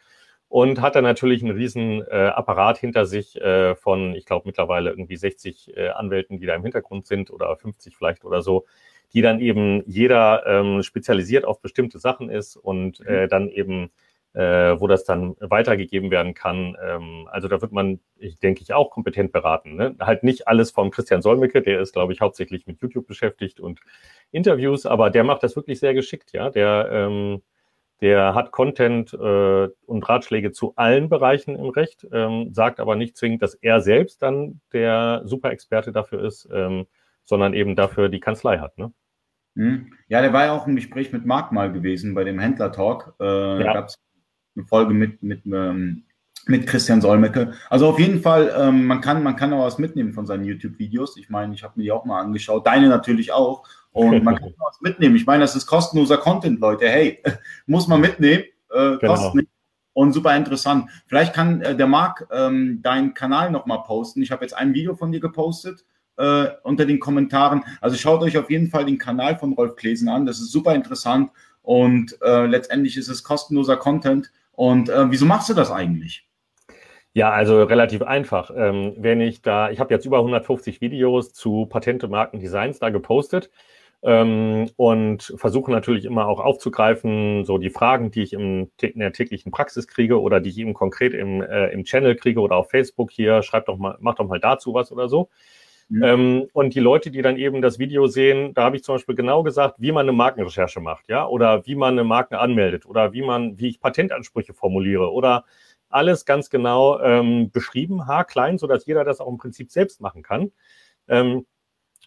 und hat dann natürlich einen riesen äh, Apparat hinter sich äh, von, ich glaube, mittlerweile irgendwie 60 äh, Anwälten, die da im Hintergrund sind oder 50 vielleicht oder so, die dann eben jeder ähm, spezialisiert auf bestimmte Sachen ist und äh, mhm. dann eben äh, wo das dann weitergegeben werden kann. Ähm, also da wird man, ich denke ich, auch kompetent beraten. Ne? Halt nicht alles vom Christian Solmecke, der ist, glaube ich, hauptsächlich mit YouTube beschäftigt und Interviews, aber der macht das wirklich sehr geschickt, ja. Der, ähm, der hat Content äh, und Ratschläge zu allen Bereichen im Recht, ähm, sagt aber nicht zwingend, dass er selbst dann der Super-Experte dafür ist, ähm, sondern eben dafür die Kanzlei hat. Ne? Hm. Ja, der war ja auch im Gespräch mit Marc mal gewesen bei dem Händler-Talk. Äh, ja. Da gab es eine Folge mit, mit, ähm, mit Christian Solmecke. Also auf jeden Fall, ähm, man, kann, man kann auch was mitnehmen von seinen YouTube-Videos. Ich meine, ich habe mir die auch mal angeschaut, deine natürlich auch. Und man kann was mitnehmen. Ich meine, das ist kostenloser Content, Leute. Hey, *laughs* muss man mitnehmen. Äh, genau. Kostet nicht. Und super interessant. Vielleicht kann äh, der Marc ähm, deinen Kanal nochmal posten. Ich habe jetzt ein Video von dir gepostet äh, unter den Kommentaren. Also schaut euch auf jeden Fall den Kanal von Rolf Klesen an. Das ist super interessant. Und äh, letztendlich ist es kostenloser Content. Und äh, wieso machst du das eigentlich? Ja, also relativ einfach. Ähm, wenn ich da, ich habe jetzt über 150 Videos zu Patente, Marken, Designs da gepostet. ähm, und versuche natürlich immer auch aufzugreifen, so die Fragen, die ich im, in der täglichen Praxis kriege oder die ich eben konkret im, äh, im Channel kriege oder auf Facebook hier, schreibt doch mal, mach doch mal dazu was oder so. Mhm. Ähm, und die Leute, die dann eben das Video sehen, da habe ich zum Beispiel genau gesagt, wie man eine Markenrecherche macht, ja, oder wie man eine Marke anmeldet oder wie man, wie ich Patentansprüche formuliere oder alles ganz genau ähm, beschrieben, haarklein, sodass jeder das auch im Prinzip selbst machen kann. Ähm,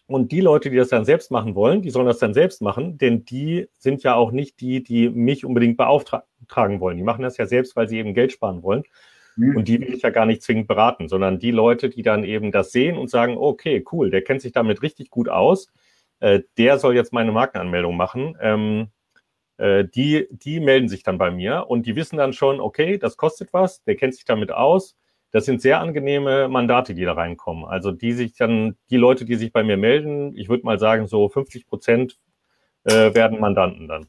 und die Leute, die das dann selbst machen wollen, die sollen das dann selbst machen, denn die sind ja auch nicht die, die mich unbedingt beauftragen wollen. Die machen das ja selbst, weil sie eben Geld sparen wollen. Mhm. Und die will ich ja gar nicht zwingend beraten, sondern die Leute, die dann eben das sehen und sagen, okay, cool, der kennt sich damit richtig gut aus, äh, der soll jetzt meine Markenanmeldung machen. Ähm, äh, die, die melden sich dann bei mir und die wissen dann schon, okay, das kostet was, der kennt sich damit aus das sind sehr angenehme Mandate, die da reinkommen. Also die sich dann, die Leute, die sich bei mir melden, ich würde mal sagen, so 50 Prozent äh, werden Mandanten dann.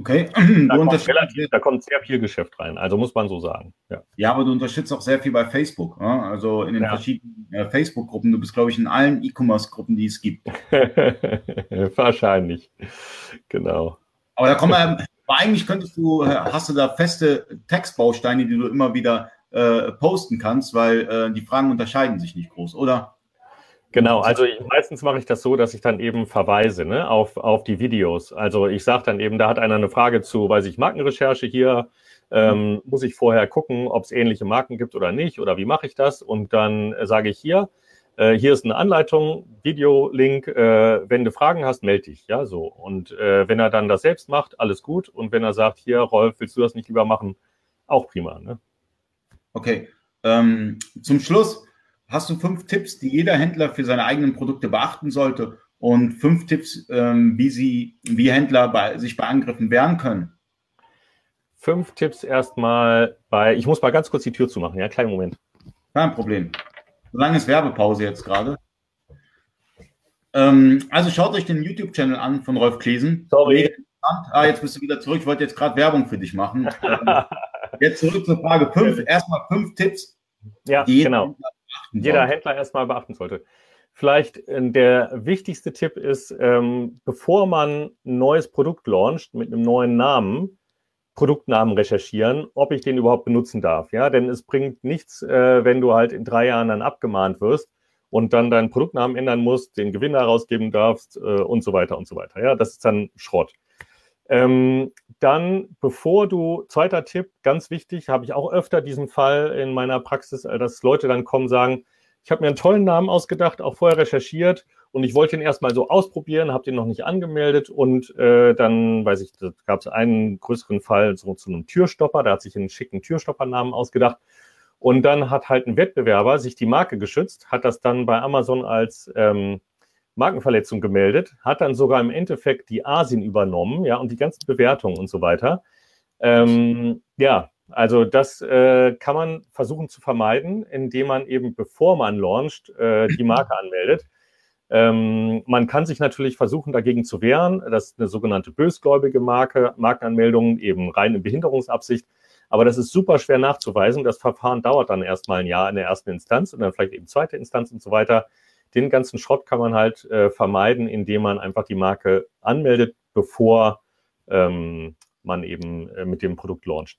Okay. Da kommt, relativ, da kommt, sehr viel Geschäft rein, also muss man so sagen. Ja, ja aber du unterstützt auch sehr viel bei Facebook, ja? Ne? also in den ja. verschiedenen äh, Facebook-Gruppen. Du bist, glaube ich, in allen E-Commerce-Gruppen, die es gibt. *laughs* Wahrscheinlich, genau. Aber da kommen wir, eigentlich könntest du, hast du da feste Textbausteine, die du immer wieder äh, posten kannst, weil äh, die Fragen unterscheiden sich nicht groß, oder? Genau, also ich, meistens mache ich das so, dass ich dann eben verweise ne, auf, auf die Videos. Also ich sage dann eben, da hat einer eine Frage zu, weiß ich, Markenrecherche hier, ähm, mhm. muss ich vorher gucken, ob es ähnliche Marken gibt oder nicht oder wie mache ich das? Und dann äh, sage ich hier, äh, hier ist eine Anleitung, Videolink, äh, wenn du Fragen hast, melde dich, ja, so. Und äh, wenn er dann das selbst macht, alles gut. Und wenn er sagt, hier, Rolf, willst du das nicht lieber machen, auch prima, ne? Okay. Ähm, zum Schluss hast du fünf Tipps, die jeder Händler für seine eigenen Produkte beachten sollte und fünf Tipps, ähm, wie sie, wie Händler bei, sich bei Angriffen wehren können. Fünf Tipps erstmal bei, ich muss mal ganz kurz die Tür zumachen, ja, kleinen Moment. Kein Problem. Solange ist Werbepause jetzt gerade. Ähm, also schaut euch den YouTube-Channel an von Rolf Klesen. Sorry. Ah, jetzt bist du wieder zurück. Ich wollte jetzt gerade Werbung für dich machen. *laughs* Jetzt zurück zur Frage 5. Erstmal fünf Tipps, ja, die genau. Jeder Händler erstmal beachten sollte. Vielleicht äh, der wichtigste Tipp ist, ähm, bevor man ein neues Produkt launcht mit einem neuen Namen, Produktnamen recherchieren, ob ich den überhaupt benutzen darf. Ja, denn es bringt nichts, äh, wenn du halt in drei Jahren dann abgemahnt wirst und dann deinen Produktnamen ändern musst, den Gewinn herausgeben darfst äh, und so weiter und so weiter. Ja, das ist dann Schrott. Ähm, dann, bevor du, zweiter Tipp, ganz wichtig, habe ich auch öfter diesen Fall in meiner Praxis, äh, dass Leute dann kommen, sagen, ich habe mir einen tollen Namen ausgedacht, auch vorher recherchiert und ich wollte ihn erstmal so ausprobieren, habe den noch nicht angemeldet und äh, dann, weiß ich, gab es einen größeren Fall so zu einem Türstopper, da hat sich einen schicken Türstoppernamen ausgedacht und dann hat halt ein Wettbewerber sich die Marke geschützt, hat das dann bei Amazon als ähm, Markenverletzung gemeldet, hat dann sogar im Endeffekt die Asien übernommen, ja, und die ganzen Bewertungen und so weiter. Ähm, ja, also das äh, kann man versuchen zu vermeiden, indem man eben, bevor man launcht, äh, die Marke anmeldet. Ähm, man kann sich natürlich versuchen, dagegen zu wehren. Das ist eine sogenannte bösgläubige Marke, Markenanmeldung, eben rein in Behinderungsabsicht. Aber das ist super schwer nachzuweisen. Das Verfahren dauert dann erstmal ein Jahr in der ersten Instanz und dann vielleicht eben zweite Instanz und so weiter den ganzen Schrott kann man halt äh, vermeiden, indem man einfach die Marke anmeldet, bevor ähm, man eben äh, mit dem Produkt launcht.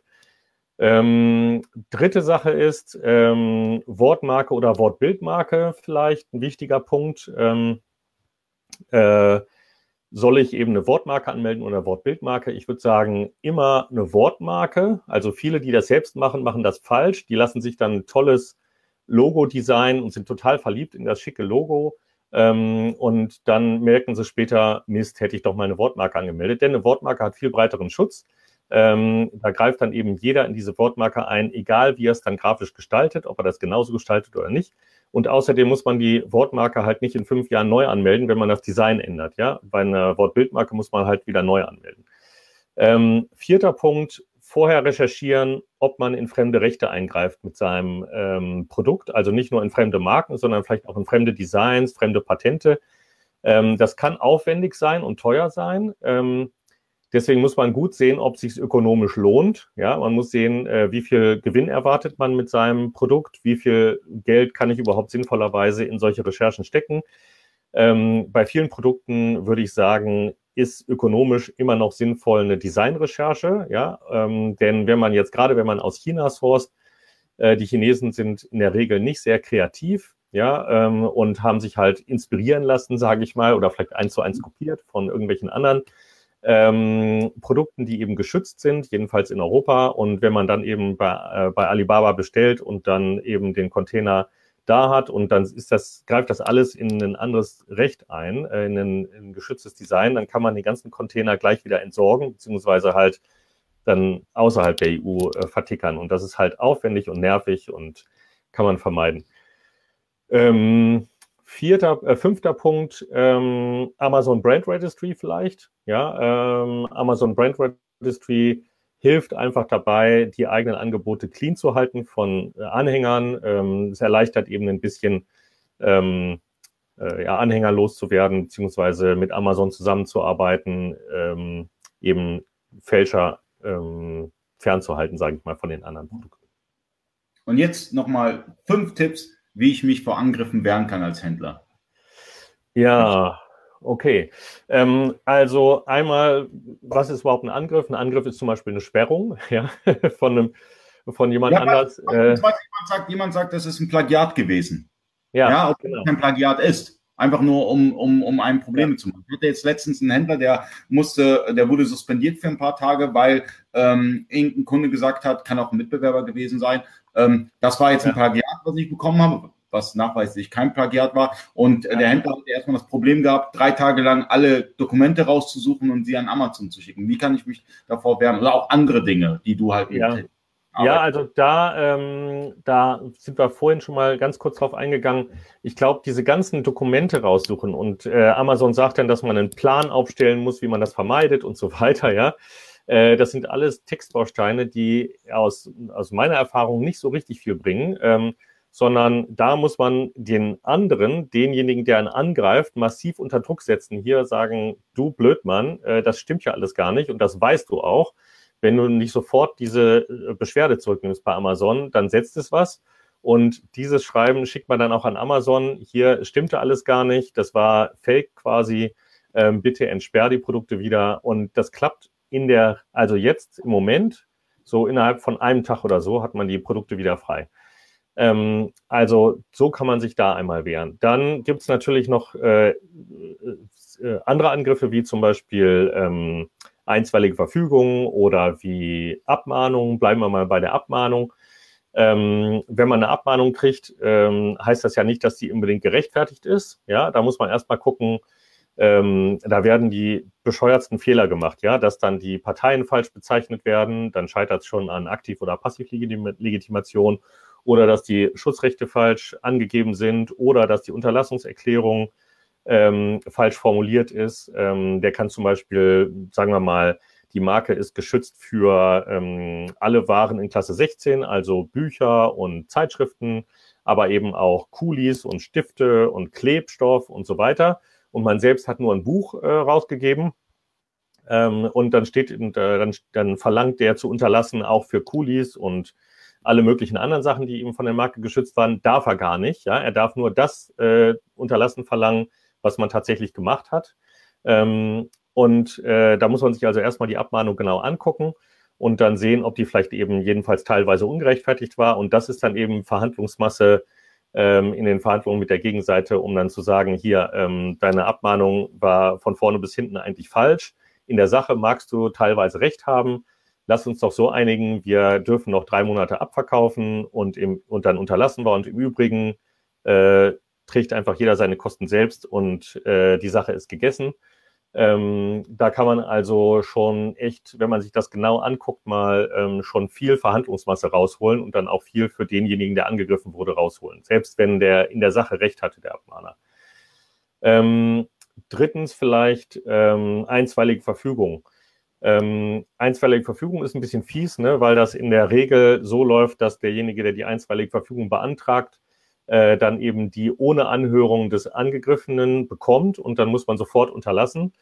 Ähm, dritte Sache ist ähm, Wortmarke oder Wortbildmarke vielleicht ein wichtiger Punkt. Ähm, äh, soll ich eben eine Wortmarke anmelden oder Wortbildmarke? Ich würde sagen, immer eine Wortmarke. Also viele, die das selbst machen, machen das falsch. Die lassen sich dann ein tolles Logo-Design und sind total verliebt in das schicke Logo. Ähm, und dann merken sie später, Mist, hätte ich doch mal eine Wortmarke angemeldet. Denn eine Wortmarke hat viel breiteren Schutz. Ähm, da greift dann eben jeder in diese Wortmarke ein, egal wie er es dann grafisch gestaltet, ob er das genauso gestaltet oder nicht. Und außerdem muss man die Wortmarke halt nicht in fünf Jahren neu anmelden, wenn man das Design ändert. Ja, bei einer Wortbildmarke muss man halt wieder neu anmelden. Ähm, vierter Punkt, vorher recherchieren, ob man in fremde Rechte eingreift mit seinem ähm, Produkt, also nicht nur in fremde Marken, sondern vielleicht auch in fremde Designs, fremde Patente. Ähm, das kann aufwendig sein und teuer sein. Ähm, deswegen muss man gut sehen, ob es sich ökonomisch lohnt. Ja, man muss sehen, äh, wie viel Gewinn erwartet man mit seinem Produkt, wie viel Geld kann ich überhaupt sinnvollerweise in solche Recherchen stecken. Ähm, bei vielen Produkten würde ich sagen, ist ökonomisch immer noch sinnvoll eine Designrecherche, ja, ähm, denn wenn man jetzt gerade, wenn man aus China sourced, äh, die Chinesen sind in der Regel nicht sehr kreativ, ja, ähm, und haben sich halt inspirieren lassen, sage ich mal, oder vielleicht eins zu eins kopiert von irgendwelchen anderen ähm, Produkten, die eben geschützt sind, jedenfalls in Europa. Und wenn man dann eben bei, äh, bei Alibaba bestellt und dann eben den Container da hat und dann ist das, greift das alles in ein anderes Recht ein, äh, in, ein, in ein geschütztes Design, dann kann man den ganzen Container gleich wieder entsorgen, beziehungsweise halt dann außerhalb der EU äh, vertickern. Und das ist halt aufwendig und nervig und kann man vermeiden. Ähm, vierter, äh, fünfter Punkt, ähm, Amazon Brand Registry vielleicht. Ja, ähm, Amazon Brand Registry hilft einfach dabei, die eigenen Angebote clean zu halten von äh, Anhängern. Ähm, es erleichtert eben ein bisschen, ähm, äh, ja, Anhänger loszuwerden, beziehungsweise mit Amazon zusammenzuarbeiten, ähm, eben Fälscher ähm, fernzuhalten, sage ich mal, von den anderen Produkten. Und jetzt nochmal fünf Tipps, wie ich mich vor Angriffen wehren kann als Händler. Ja, Okay. Ähm, also einmal, was ist überhaupt ein Angriff? Ein Angriff ist zum Beispiel eine Sperrung *laughs* ja, von, einem, von jemand ja, anders. Äh, jemand, sagt, jemand sagt, das ist ein Plagiat gewesen. Ja, ja ob genau. kein Plagiat ist. Einfach nur, um, um, um einem Problem ja. zu machen. Ich hatte jetzt letztens einen Händler, der musste, der wurde suspendiert für ein paar Tage, weil ähm, irgendein Kunde gesagt hat, kann auch ein Mitbewerber gewesen sein. Ähm, das war jetzt ein Plagiat, was ich bekommen habe was nachweislich kein Plagiat war. Und äh, der Händler hat erstmal das Problem gehabt, drei Tage lang alle Dokumente rauszusuchen und sie an Amazon zu schicken. Wie kann ich mich davor wehren? Oder auch andere Dinge, die du halt ja. Ja, also da, ähm, da sind wir vorhin schon mal ganz kurz drauf eingegangen. Ich glaube, diese ganzen Dokumente raussuchen und äh, Amazon sagt dann, dass man einen Plan aufstellen muss, wie man das vermeidet und so *laughs* weiter, ja. Äh, das sind alles Textbausteine, die aus, aus meiner Erfahrung nicht so richtig viel bringen. Ähm, sondern da muss man den anderen, denjenigen, der einen angreift, massiv unter Druck setzen. Hier sagen, du Blödmann, äh, das stimmt ja alles gar nicht und das weißt du auch. Wenn du nicht sofort diese äh, Beschwerde zurücknimmst bei Amazon, dann setzt es was. Und dieses Schreiben schickt man dann auch an Amazon. Hier stimmte alles gar nicht. Das war Fake quasi. Ähm, bitte entsperr die Produkte wieder. Und das klappt in der, also jetzt im Moment, so innerhalb von einem Tag oder so, hat man die Produkte wieder frei. Ähm, also so kann man sich da einmal wehren. Dann gibt es natürlich noch äh, äh, andere Angriffe, wie zum Beispiel ähm, einstweilige Verfügungen oder wie Abmahnungen. Bleiben wir mal bei der Abmahnung. Ähm, wenn man eine Abmahnung kriegt, ähm, heißt das ja nicht, dass die unbedingt gerechtfertigt ist. Ja, da muss man erstmal gucken, ähm, da werden die bescheuertsten Fehler gemacht, ja, dass dann die Parteien falsch bezeichnet werden, dann scheitert es schon an Aktiv- oder Passivlegitimation oder dass die Schutzrechte falsch angegeben sind oder dass die Unterlassungserklärung ähm, falsch formuliert ist. Ähm, der kann zum Beispiel, sagen wir mal, die Marke ist geschützt für ähm, alle Waren in Klasse 16, also Bücher und Zeitschriften, aber eben auch Kulis und Stifte und Klebstoff und so weiter. Und man selbst hat nur ein Buch äh, rausgegeben. Ähm, und dann steht, äh, dann, dann verlangt der zu unterlassen auch für Kulis und alle möglichen anderen Sachen, die ihm von der Marke geschützt waren, darf er gar nicht. Ja? Er darf nur das äh, unterlassen verlangen, was man tatsächlich gemacht hat. Ähm, und äh, da muss man sich also erstmal die Abmahnung genau angucken und dann sehen, ob die vielleicht eben jedenfalls teilweise ungerechtfertigt war. Und das ist dann eben Verhandlungsmasse ähm, in den Verhandlungen mit der Gegenseite, um dann zu sagen, hier, ähm, deine Abmahnung war von vorne bis hinten eigentlich falsch. In der Sache magst du teilweise recht haben, lass uns doch so einigen, wir dürfen noch drei Monate abverkaufen und, im, und dann unterlassen wir. Und im Übrigen äh, trägt einfach jeder seine Kosten selbst und äh, die Sache ist gegessen. Ähm, da kann man also schon echt, wenn man sich das genau anguckt, mal ähm, schon viel Verhandlungsmasse rausholen und dann auch viel für denjenigen, der angegriffen wurde, rausholen. Selbst wenn der in der Sache recht hatte, der Abmahner. Ähm, drittens vielleicht ähm, einstweilige Verfügung. Ähm, einstweilige Verfügung ist ein bisschen fies, ne, weil das in der Regel so läuft, dass derjenige, der die einstweilige Verfügung beantragt, äh, dann eben die ohne Anhörung des Angegriffenen bekommt und dann muss man sofort unterlassen.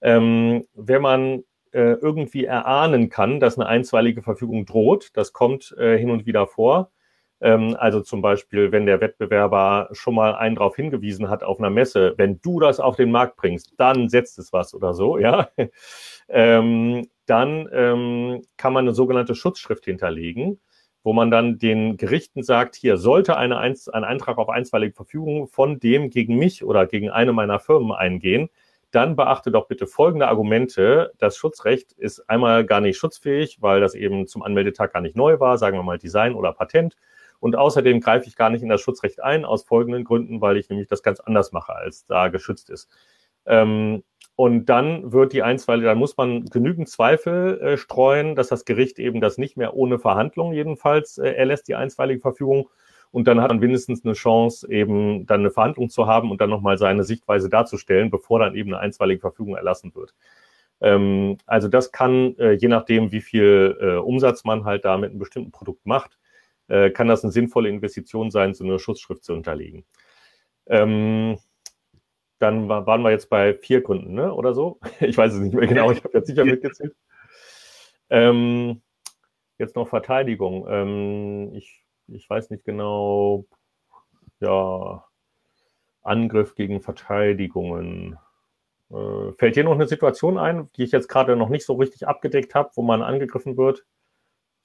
Ähm, wenn man äh, irgendwie erahnen kann, dass eine einstweilige Verfügung droht, das kommt äh, hin und wieder vor, also zum Beispiel, wenn der Wettbewerber schon mal einen darauf hingewiesen hat auf einer Messe, wenn du das auf den Markt bringst, dann setzt es was oder so, ja. *laughs* ähm, dann ähm, kann man eine sogenannte Schutzschrift hinterlegen, wo man dann den Gerichten sagt, hier sollte eine ein Eintrag auf einstweilige Verfügung von dem gegen mich oder gegen eine meiner Firmen eingehen, dann beachte doch bitte folgende Argumente. Das Schutzrecht ist einmal gar nicht schutzfähig, weil das eben zum Anmeldetag gar nicht neu war, sagen wir mal Design oder Patent. Und außerdem greife ich gar nicht in das Schutzrecht ein, aus folgenden Gründen, weil ich nämlich das ganz anders mache, als da geschützt ist. Ähm, und dann wird die Einstweilige, dann muss man genügend Zweifel äh, streuen, dass das Gericht eben das nicht mehr ohne Verhandlung jedenfalls äh, erlässt, die einstweilige Verfügung. Und dann hat man wenigstens eine Chance, eben dann eine Verhandlung zu haben und dann nochmal seine Sichtweise darzustellen, bevor dann eben eine einstweilige Verfügung erlassen wird. Ähm, also das kann, äh, je nachdem, wie viel äh, Umsatz man halt da mit einem bestimmten Produkt macht, äh, kann das eine sinnvolle Investition sein, so eine Schutzschrift zu unterlegen. Ähm, dann waren wir jetzt bei vier Kunden, ne? oder so? *laughs* Ich weiß es nicht mehr genau, ich habe jetzt sicher mitgezählt. Ähm, jetzt noch Verteidigung. Ähm, ich ich weiß nicht genau, ja, Angriff gegen Verteidigungen. Äh, fällt dir noch eine Situation ein, die ich jetzt gerade noch nicht so richtig abgedeckt habe, wo man angegriffen wird?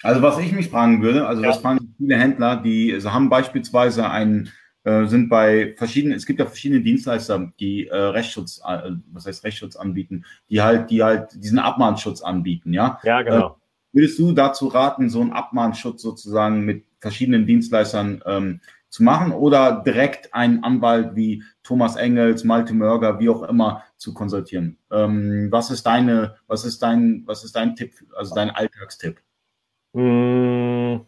Also was ich mich fragen würde, also ja. das fragen viele Händler, die also haben beispielsweise einen, äh, sind bei verschiedenen, es gibt ja verschiedene Dienstleister, die äh, Rechtsschutz, äh, was heißt Rechtsschutz anbieten, die halt, die halt diesen Abmahnschutz anbieten, ja? Ja, genau. Äh, würdest du dazu raten, so einen Abmahnschutz sozusagen mit verschiedenen Dienstleistern ähm, zu machen oder direkt einen Anwalt wie Thomas Engels, Malte Mörger, wie auch immer zu konsultieren. Ähm, was ist deine, was ist dein, was ist dein Tipp, also dein Alltagstipp? Hm,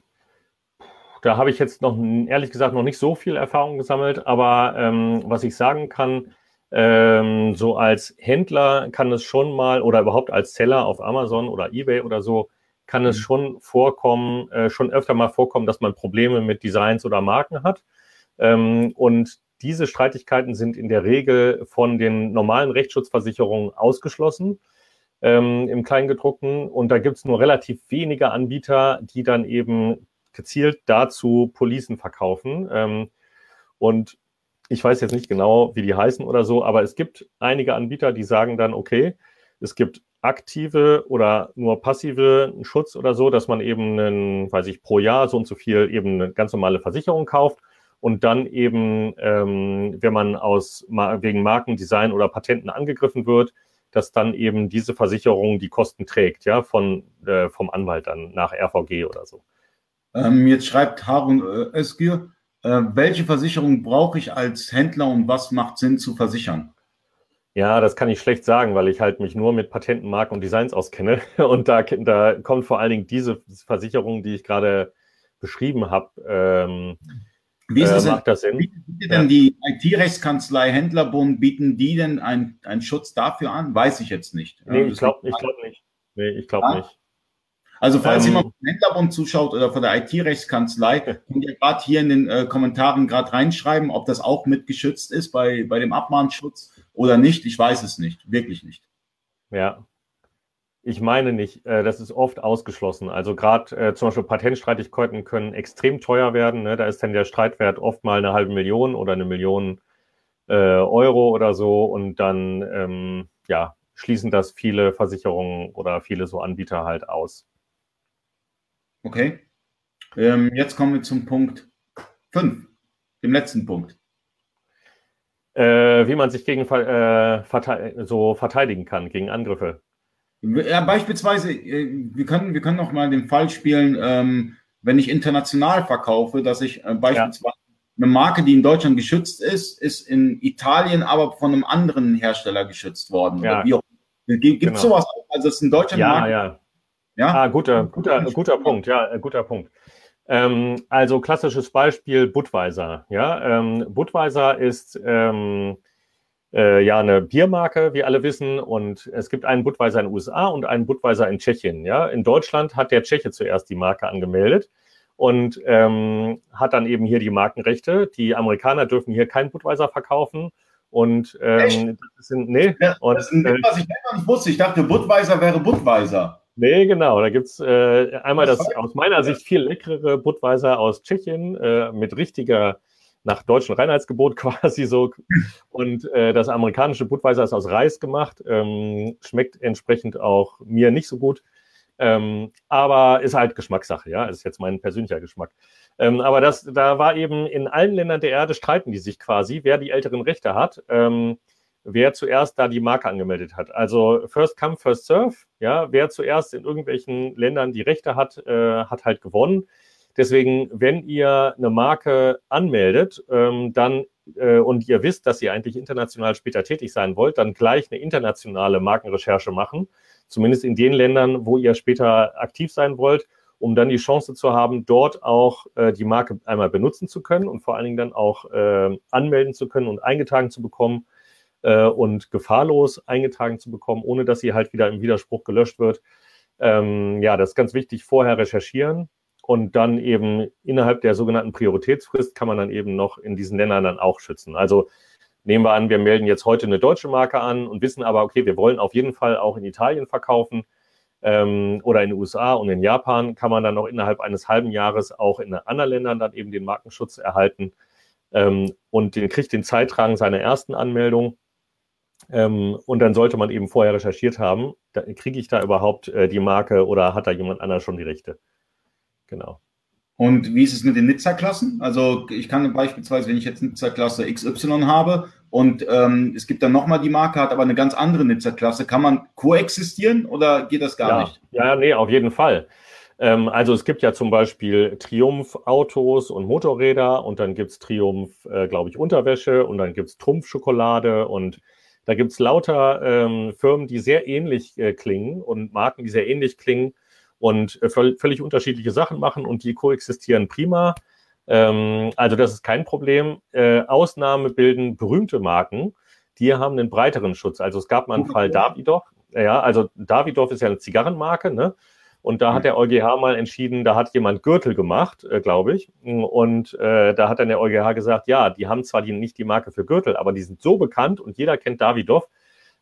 da habe ich jetzt noch ehrlich gesagt noch nicht so viel Erfahrung gesammelt, aber ähm, was ich sagen kann, ähm, so als Händler kann es schon mal oder überhaupt als Seller auf Amazon oder eBay oder so kann es mhm. schon vorkommen, äh, schon öfter mal vorkommen, dass man Probleme mit Designs oder Marken hat. Ähm, und diese Streitigkeiten sind in der Regel von den normalen Rechtsschutzversicherungen ausgeschlossen ähm, im Kleingedruckten. Und da gibt es nur relativ wenige Anbieter, die dann eben gezielt dazu Policen verkaufen. Ähm, und ich weiß jetzt nicht genau, wie die heißen oder so, aber es gibt einige Anbieter, die sagen dann, okay, es gibt aktive oder nur passive Schutz oder so, dass man eben, einen, weiß ich, pro Jahr so und so viel eben eine ganz normale Versicherung kauft und dann eben, ähm, wenn man aus wegen Markendesign oder Patenten angegriffen wird, dass dann eben diese Versicherung die Kosten trägt, ja, von, äh, vom Anwalt dann nach RVG oder so. Ähm, jetzt schreibt Harun äh, Özgür, äh, welche Versicherung brauche ich als Händler und was macht Sinn zu versichern? Ja, das kann ich schlecht sagen, weil ich halt mich nur mit Patenten, Marken und Designs auskenne. *laughs* Und da, da kommt vor allen Dingen diese Versicherung, die ich gerade beschrieben habe. Ähm, Wie ist das, äh, macht das Sinn? Bietet denn ja. die IT-Rechtskanzlei Händlerbund, bieten die denn einen Schutz dafür an? Weiß ich jetzt nicht. Nee, ich glaube glaub nicht. Nee, ich glaube ja? nicht. Also falls ähm, jemand vom Händlerbund zuschaut oder von der IT-Rechtskanzlei, *laughs* könnt ihr gerade hier in den äh, Kommentaren gerade reinschreiben, ob das auch mitgeschützt ist bei, bei dem Abmahnschutz oder nicht. Ich weiß es nicht, wirklich nicht. Ja, ich meine nicht. Äh, das ist oft ausgeschlossen. Also gerade äh, zum Beispiel Patentstreitigkeiten können extrem teuer werden. Ne? Da ist dann der Streitwert oft mal eine halbe Million oder eine Million äh, Euro oder so. Und dann ähm, ja, schließen das viele Versicherungen oder viele so Anbieter halt aus. Okay. Ähm, jetzt kommen wir zum Punkt 5, dem letzten Punkt äh, wie man sich gegen äh, verte so verteidigen kann, gegen Angriffe. Ja, beispielsweise, äh, wir können, wir können noch mal den Fall spielen, ähm, wenn ich international verkaufe, dass ich äh, beispielsweise ja. eine Marke, die in Deutschland geschützt ist, ist in Italien aber von einem anderen Hersteller geschützt worden. Ja. Gibt es genau. sowas auch? Also es ist in Deutschland. Ja, Marke, ja. Ja, ah, guter, guter, guter Punkt. Ja, guter Punkt. Ähm, also klassisches Beispiel Budweiser. Ja, ähm, Budweiser ist ähm, äh, ja eine Biermarke, wie alle wissen, und es gibt einen Budweiser in den USA und einen Budweiser in Tschechien. Ja, in Deutschland hat der Tscheche zuerst die Marke angemeldet und ähm, hat dann eben hier die Markenrechte. Die Amerikaner dürfen hier kein Budweiser verkaufen. Und ähm, das sind, nee, ja, und, das ist ein, äh, was ich nicht wusste. Ich dachte, Budweiser wäre Budweiser. Nee, genau. Da gibt es äh, einmal das aus meiner Sicht viel leckerere Budweiser aus Tschechien äh, mit richtiger, nach deutschem Reinheitsgebot *laughs* quasi so. Und äh, das amerikanische Budweiser ist aus Reis gemacht. Ähm, schmeckt entsprechend auch mir nicht so gut. Ähm, aber ist halt Geschmackssache, ja. Ist jetzt mein persönlicher Geschmack. Ähm, aber das, da war eben in allen Ländern der Erde streiten die sich quasi, wer die älteren Rechte hat. Ähm, wer zuerst da die Marke angemeldet hat. Also First Come, First Serve, ja, wer zuerst in irgendwelchen Ländern die Rechte hat, äh, hat halt gewonnen. Deswegen, wenn ihr eine Marke anmeldet, ähm, dann äh, und ihr wisst, dass ihr eigentlich international später tätig sein wollt, dann gleich eine internationale Markenrecherche machen, zumindest in den Ländern, wo ihr später aktiv sein wollt, um dann die Chance zu haben, dort auch äh, die Marke einmal benutzen zu können und vor allen Dingen dann auch äh, anmelden zu können und eingetragen zu bekommen und gefahrlos eingetragen zu bekommen, ohne dass sie halt wieder im Widerspruch gelöscht wird. Ähm, ja, das ist ganz wichtig, vorher recherchieren und dann eben innerhalb der sogenannten Prioritätsfrist kann man dann eben noch in diesen Ländern dann auch schützen. Also nehmen wir an, wir melden jetzt heute eine deutsche Marke an und wissen aber, okay, wir wollen auf jeden Fall auch in Italien verkaufen ähm, oder in den USA und in Japan kann man dann noch innerhalb eines halben Jahres auch in anderen Ländern dann eben den Markenschutz erhalten ähm, und den kriegt den Zeitragen seiner ersten Anmeldung ähm, und dann sollte man eben vorher recherchiert haben, kriege ich da überhaupt äh, die Marke oder hat da jemand anderes schon die Rechte? Genau. Und wie ist es mit den Nizza-Klassen? Also ich kann beispielsweise, wenn ich jetzt Nizza-Klasse XY habe und ähm, es gibt dann nochmal die Marke, hat aber eine ganz andere Nizza-Klasse, kann man koexistieren oder geht das gar ja. nicht? Ja, nee, auf jeden Fall. Ähm, also es gibt ja zum Beispiel Triumph-Autos und Motorräder und dann gibt es Triumph, äh, glaube ich, Unterwäsche und dann gibt es Trumpf-Schokolade und da gibt es lauter ähm, Firmen, die sehr ähnlich äh, klingen und Marken, die sehr ähnlich klingen und äh, völlig unterschiedliche Sachen machen und die koexistieren prima. Ähm, also das ist kein Problem. Äh, Ausnahme bilden berühmte Marken, die haben einen breiteren Schutz. Also es gab mal einen Fall Davidoff. Ja, also Davidoff ist ja eine Zigarrenmarke, ne? Und da hat der EuGH mal entschieden, da hat jemand Gürtel gemacht, äh, glaube ich. Und äh, da hat dann der EuGH gesagt, ja, die haben zwar die, nicht die Marke für Gürtel, aber die sind so bekannt und jeder kennt Davidoff.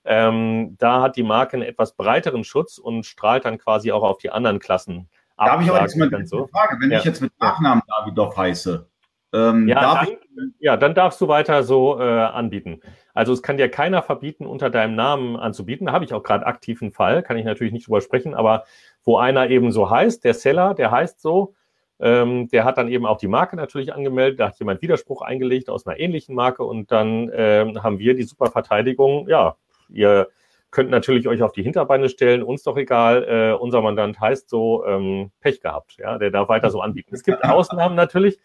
Ähm, da hat die Marke einen etwas breiteren Schutz und strahlt dann quasi auch auf die anderen Klassen ab. Da habe ich aber jetzt mal eine so. Frage. Wenn ja. ich jetzt mit Nachnamen Davidoff heiße, ähm, ja, darf dann, ja, dann darfst du weiter so äh, anbieten. Also es kann dir keiner verbieten, unter deinem Namen anzubieten. Da habe ich auch gerade aktiven Fall, kann ich natürlich nicht drüber sprechen, aber wo einer eben so heißt, der Seller, der heißt so, ähm, der hat dann eben auch die Marke natürlich angemeldet, da hat jemand Widerspruch eingelegt aus einer ähnlichen Marke und dann ähm, haben wir die super Verteidigung, ja, ihr könnt natürlich euch auf die Hinterbeine stellen, uns doch egal, äh, unser Mandant heißt so, ähm, Pech gehabt, ja, der darf weiter so anbieten. Es gibt Ausnahmen natürlich,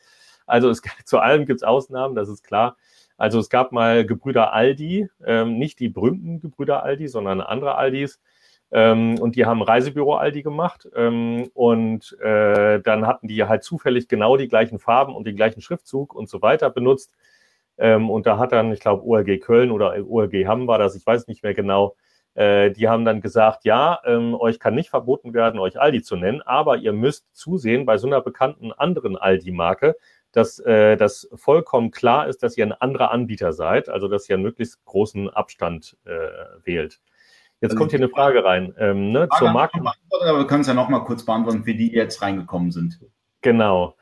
also es, zu allem gibt es Ausnahmen, das ist klar. Also es gab mal Gebrüder Aldi, ähm, nicht die berühmten Gebrüder Aldi, sondern andere Aldis. Ähm, und die haben Reisebüro Aldi gemacht. Ähm, und äh, dann hatten die halt zufällig genau die gleichen Farben und den gleichen Schriftzug und so weiter benutzt. Ähm, und da hat dann, ich glaube, ORG Köln oder ORG Hamm war das, ich weiß nicht mehr genau, äh, die haben dann gesagt, ja, ähm, euch kann nicht verboten werden, euch Aldi zu nennen, aber ihr müsst zusehen bei so einer bekannten anderen Aldi-Marke, dass äh, das vollkommen klar ist, dass ihr ein anderer Anbieter seid, also dass ihr einen möglichst großen Abstand äh, wählt. Jetzt also kommt hier eine Frage rein. Ähm, ne, zur Marken. Aber wir können es ja noch mal kurz beantworten, wie die jetzt reingekommen sind. Genau.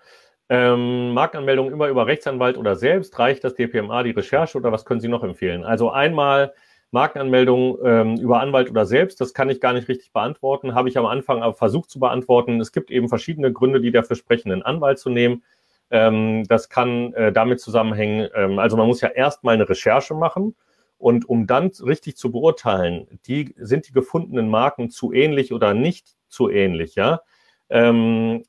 Ähm, Markenanmeldung immer über Rechtsanwalt oder selbst. Reicht das DPMA die Recherche oder was können Sie noch empfehlen? Also einmal Markenanmeldung ähm, über Anwalt oder selbst, das kann ich gar nicht richtig beantworten. Habe ich am Anfang aber versucht zu beantworten. Es gibt eben verschiedene Gründe, die dafür sprechen, einen Anwalt zu nehmen. Ähm, das kann äh, damit zusammenhängen, ähm, also man muss ja erstmal eine Recherche machen und um dann richtig zu beurteilen, die, sind die gefundenen Marken zu ähnlich oder nicht zu ähnlich, ja? Ähm,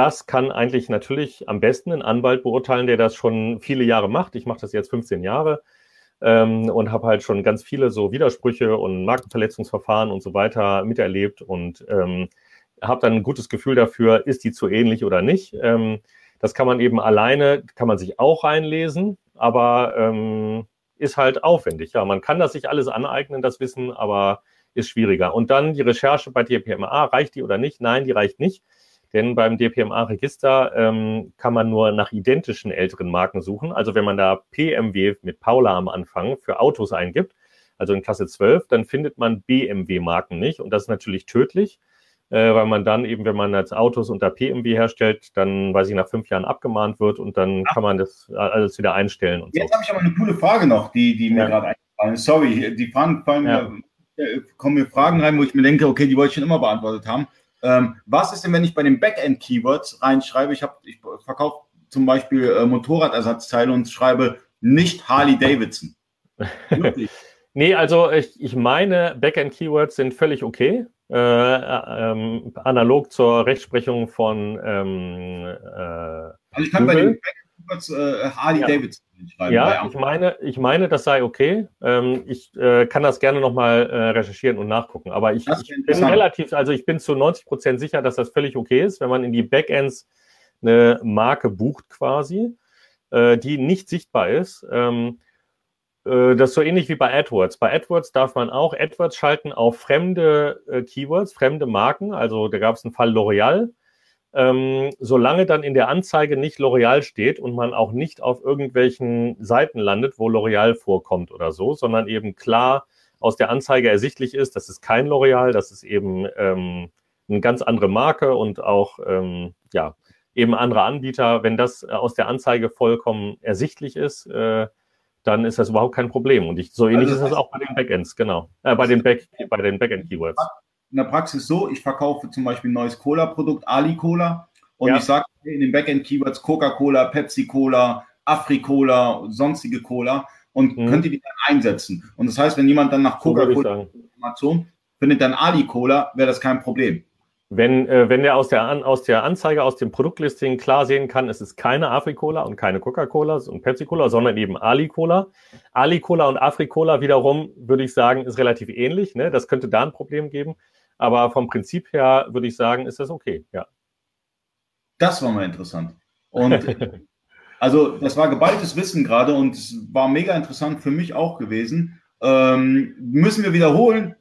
das kann eigentlich natürlich am besten ein Anwalt beurteilen, der das schon viele Jahre macht. Ich mache das jetzt 15 Jahre ähm, und habe halt schon ganz viele so Widersprüche und Markenverletzungsverfahren und so weiter miterlebt und ähm, habe dann ein gutes Gefühl dafür, ist die zu ähnlich oder nicht. Ähm, das kann man eben alleine, kann man sich auch reinlesen, aber ähm, ist halt aufwendig. Ja, man kann das sich alles aneignen, das Wissen, aber ist schwieriger. Und dann die Recherche bei DPMA, reicht die oder nicht? Nein, die reicht nicht. Denn beim DPMA-Register ähm, kann man nur nach identischen älteren Marken suchen. Also wenn man da PMW mit Paula am Anfang für Autos eingibt, also in Klasse 12, dann findet man BMW-Marken nicht. Und das ist natürlich tödlich. äh, weil man dann eben, wenn man als Autos unter PMW herstellt, dann, weiß ich, nach fünf Jahren abgemahnt wird und dann Ach. kann man das alles wieder einstellen. Und Jetzt so. habe ich aber eine coole Frage noch, die, die mir ja. gerade eingefallen ist. Sorry, die Fragen fallen ja. mir, äh, kommen mir Fragen rein, wo ich mir denke, okay, die wollte ich schon immer beantwortet haben. Ähm, was ist denn, wenn ich bei den Backend-Keywords reinschreibe, ich, ich verkaufe zum Beispiel äh, Motorradersatzteile und schreibe nicht Harley Davidson? *laughs* nee, also ich, ich meine, Backend-Keywords sind völlig okay. Äh, äh, ähm, analog zur Rechtsprechung von ähm, äh, Also ich kann Google. bei den Backend-Keywords äh, Harley ja. Davidson schreiben. Ja, ich meine, ich meine, das sei okay. Ähm, ich äh, kann das gerne nochmal äh, recherchieren und nachgucken. Aber ich, ich bin relativ, also ich bin zu 90 Prozent sicher, dass das völlig okay ist, wenn man in die Backends eine Marke bucht quasi, äh, die nicht sichtbar ist. Ähm, äh, das ist so ähnlich wie bei AdWords. Bei AdWords darf man auch AdWords schalten auf fremde äh, Keywords, fremde Marken. Also da gab es einen Fall L'Oreal. Ähm, solange dann in der Anzeige nicht L'Oreal steht und man auch nicht auf irgendwelchen Seiten landet, wo L'Oreal vorkommt oder so, sondern eben klar aus der Anzeige ersichtlich ist, das ist kein L'Oreal, das ist eben ähm, eine ganz andere Marke und auch ähm, ja eben andere Anbieter. Wenn das aus der Anzeige vollkommen ersichtlich ist, äh, dann ist das überhaupt kein Problem. Und ich, so ähnlich also, ist das auch bei den Backends, genau. Äh, bei den, Back, bei den Backend-Keywords. In der Praxis so, ich verkaufe zum Beispiel ein neues Cola-Produkt, Ali Cola, und ja. ich sage in den Backend-Keywords Coca-Cola, Pepsi-Cola, Afri-Cola, sonstige Cola und mhm. könnt ihr die dann einsetzen. Und das heißt, wenn jemand dann nach Coca-Cola Information findet dann Ali Cola, wäre das kein Problem. Wenn, äh, wenn er aus der, An aus der Anzeige, aus dem Produktlisting klar sehen kann, es ist keine Afri-Cola und keine Coca-Cola und Pepsi-Cola, sondern eben Ali-Cola. Ali-Cola und Afri-Cola wiederum, würde ich sagen, ist relativ ähnlich. Ne? Das könnte da ein Problem geben. Aber vom Prinzip her würde ich sagen, ist das okay, ja. Das war mal interessant. Und *laughs* also das war geballtes Wissen gerade und es war mega interessant für mich auch gewesen. Ähm, müssen wir wiederholen,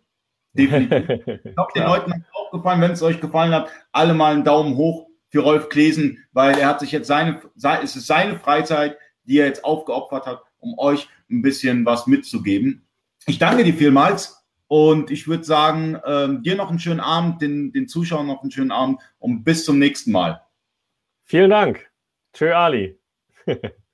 Definitiv. *laughs* Ich den Leuten hat es auch gefallen. Wenn es euch gefallen hat, alle mal einen Daumen hoch für Rolf Klesen, weil er hat sich jetzt seine, es ist seine Freizeit, die er jetzt aufgeopfert hat, um euch ein bisschen was mitzugeben. Ich danke dir vielmals und ich würde sagen, ähm, dir noch einen schönen Abend, den, den Zuschauern noch einen schönen Abend und bis zum nächsten Mal. Vielen Dank. Tschö Ali. *laughs*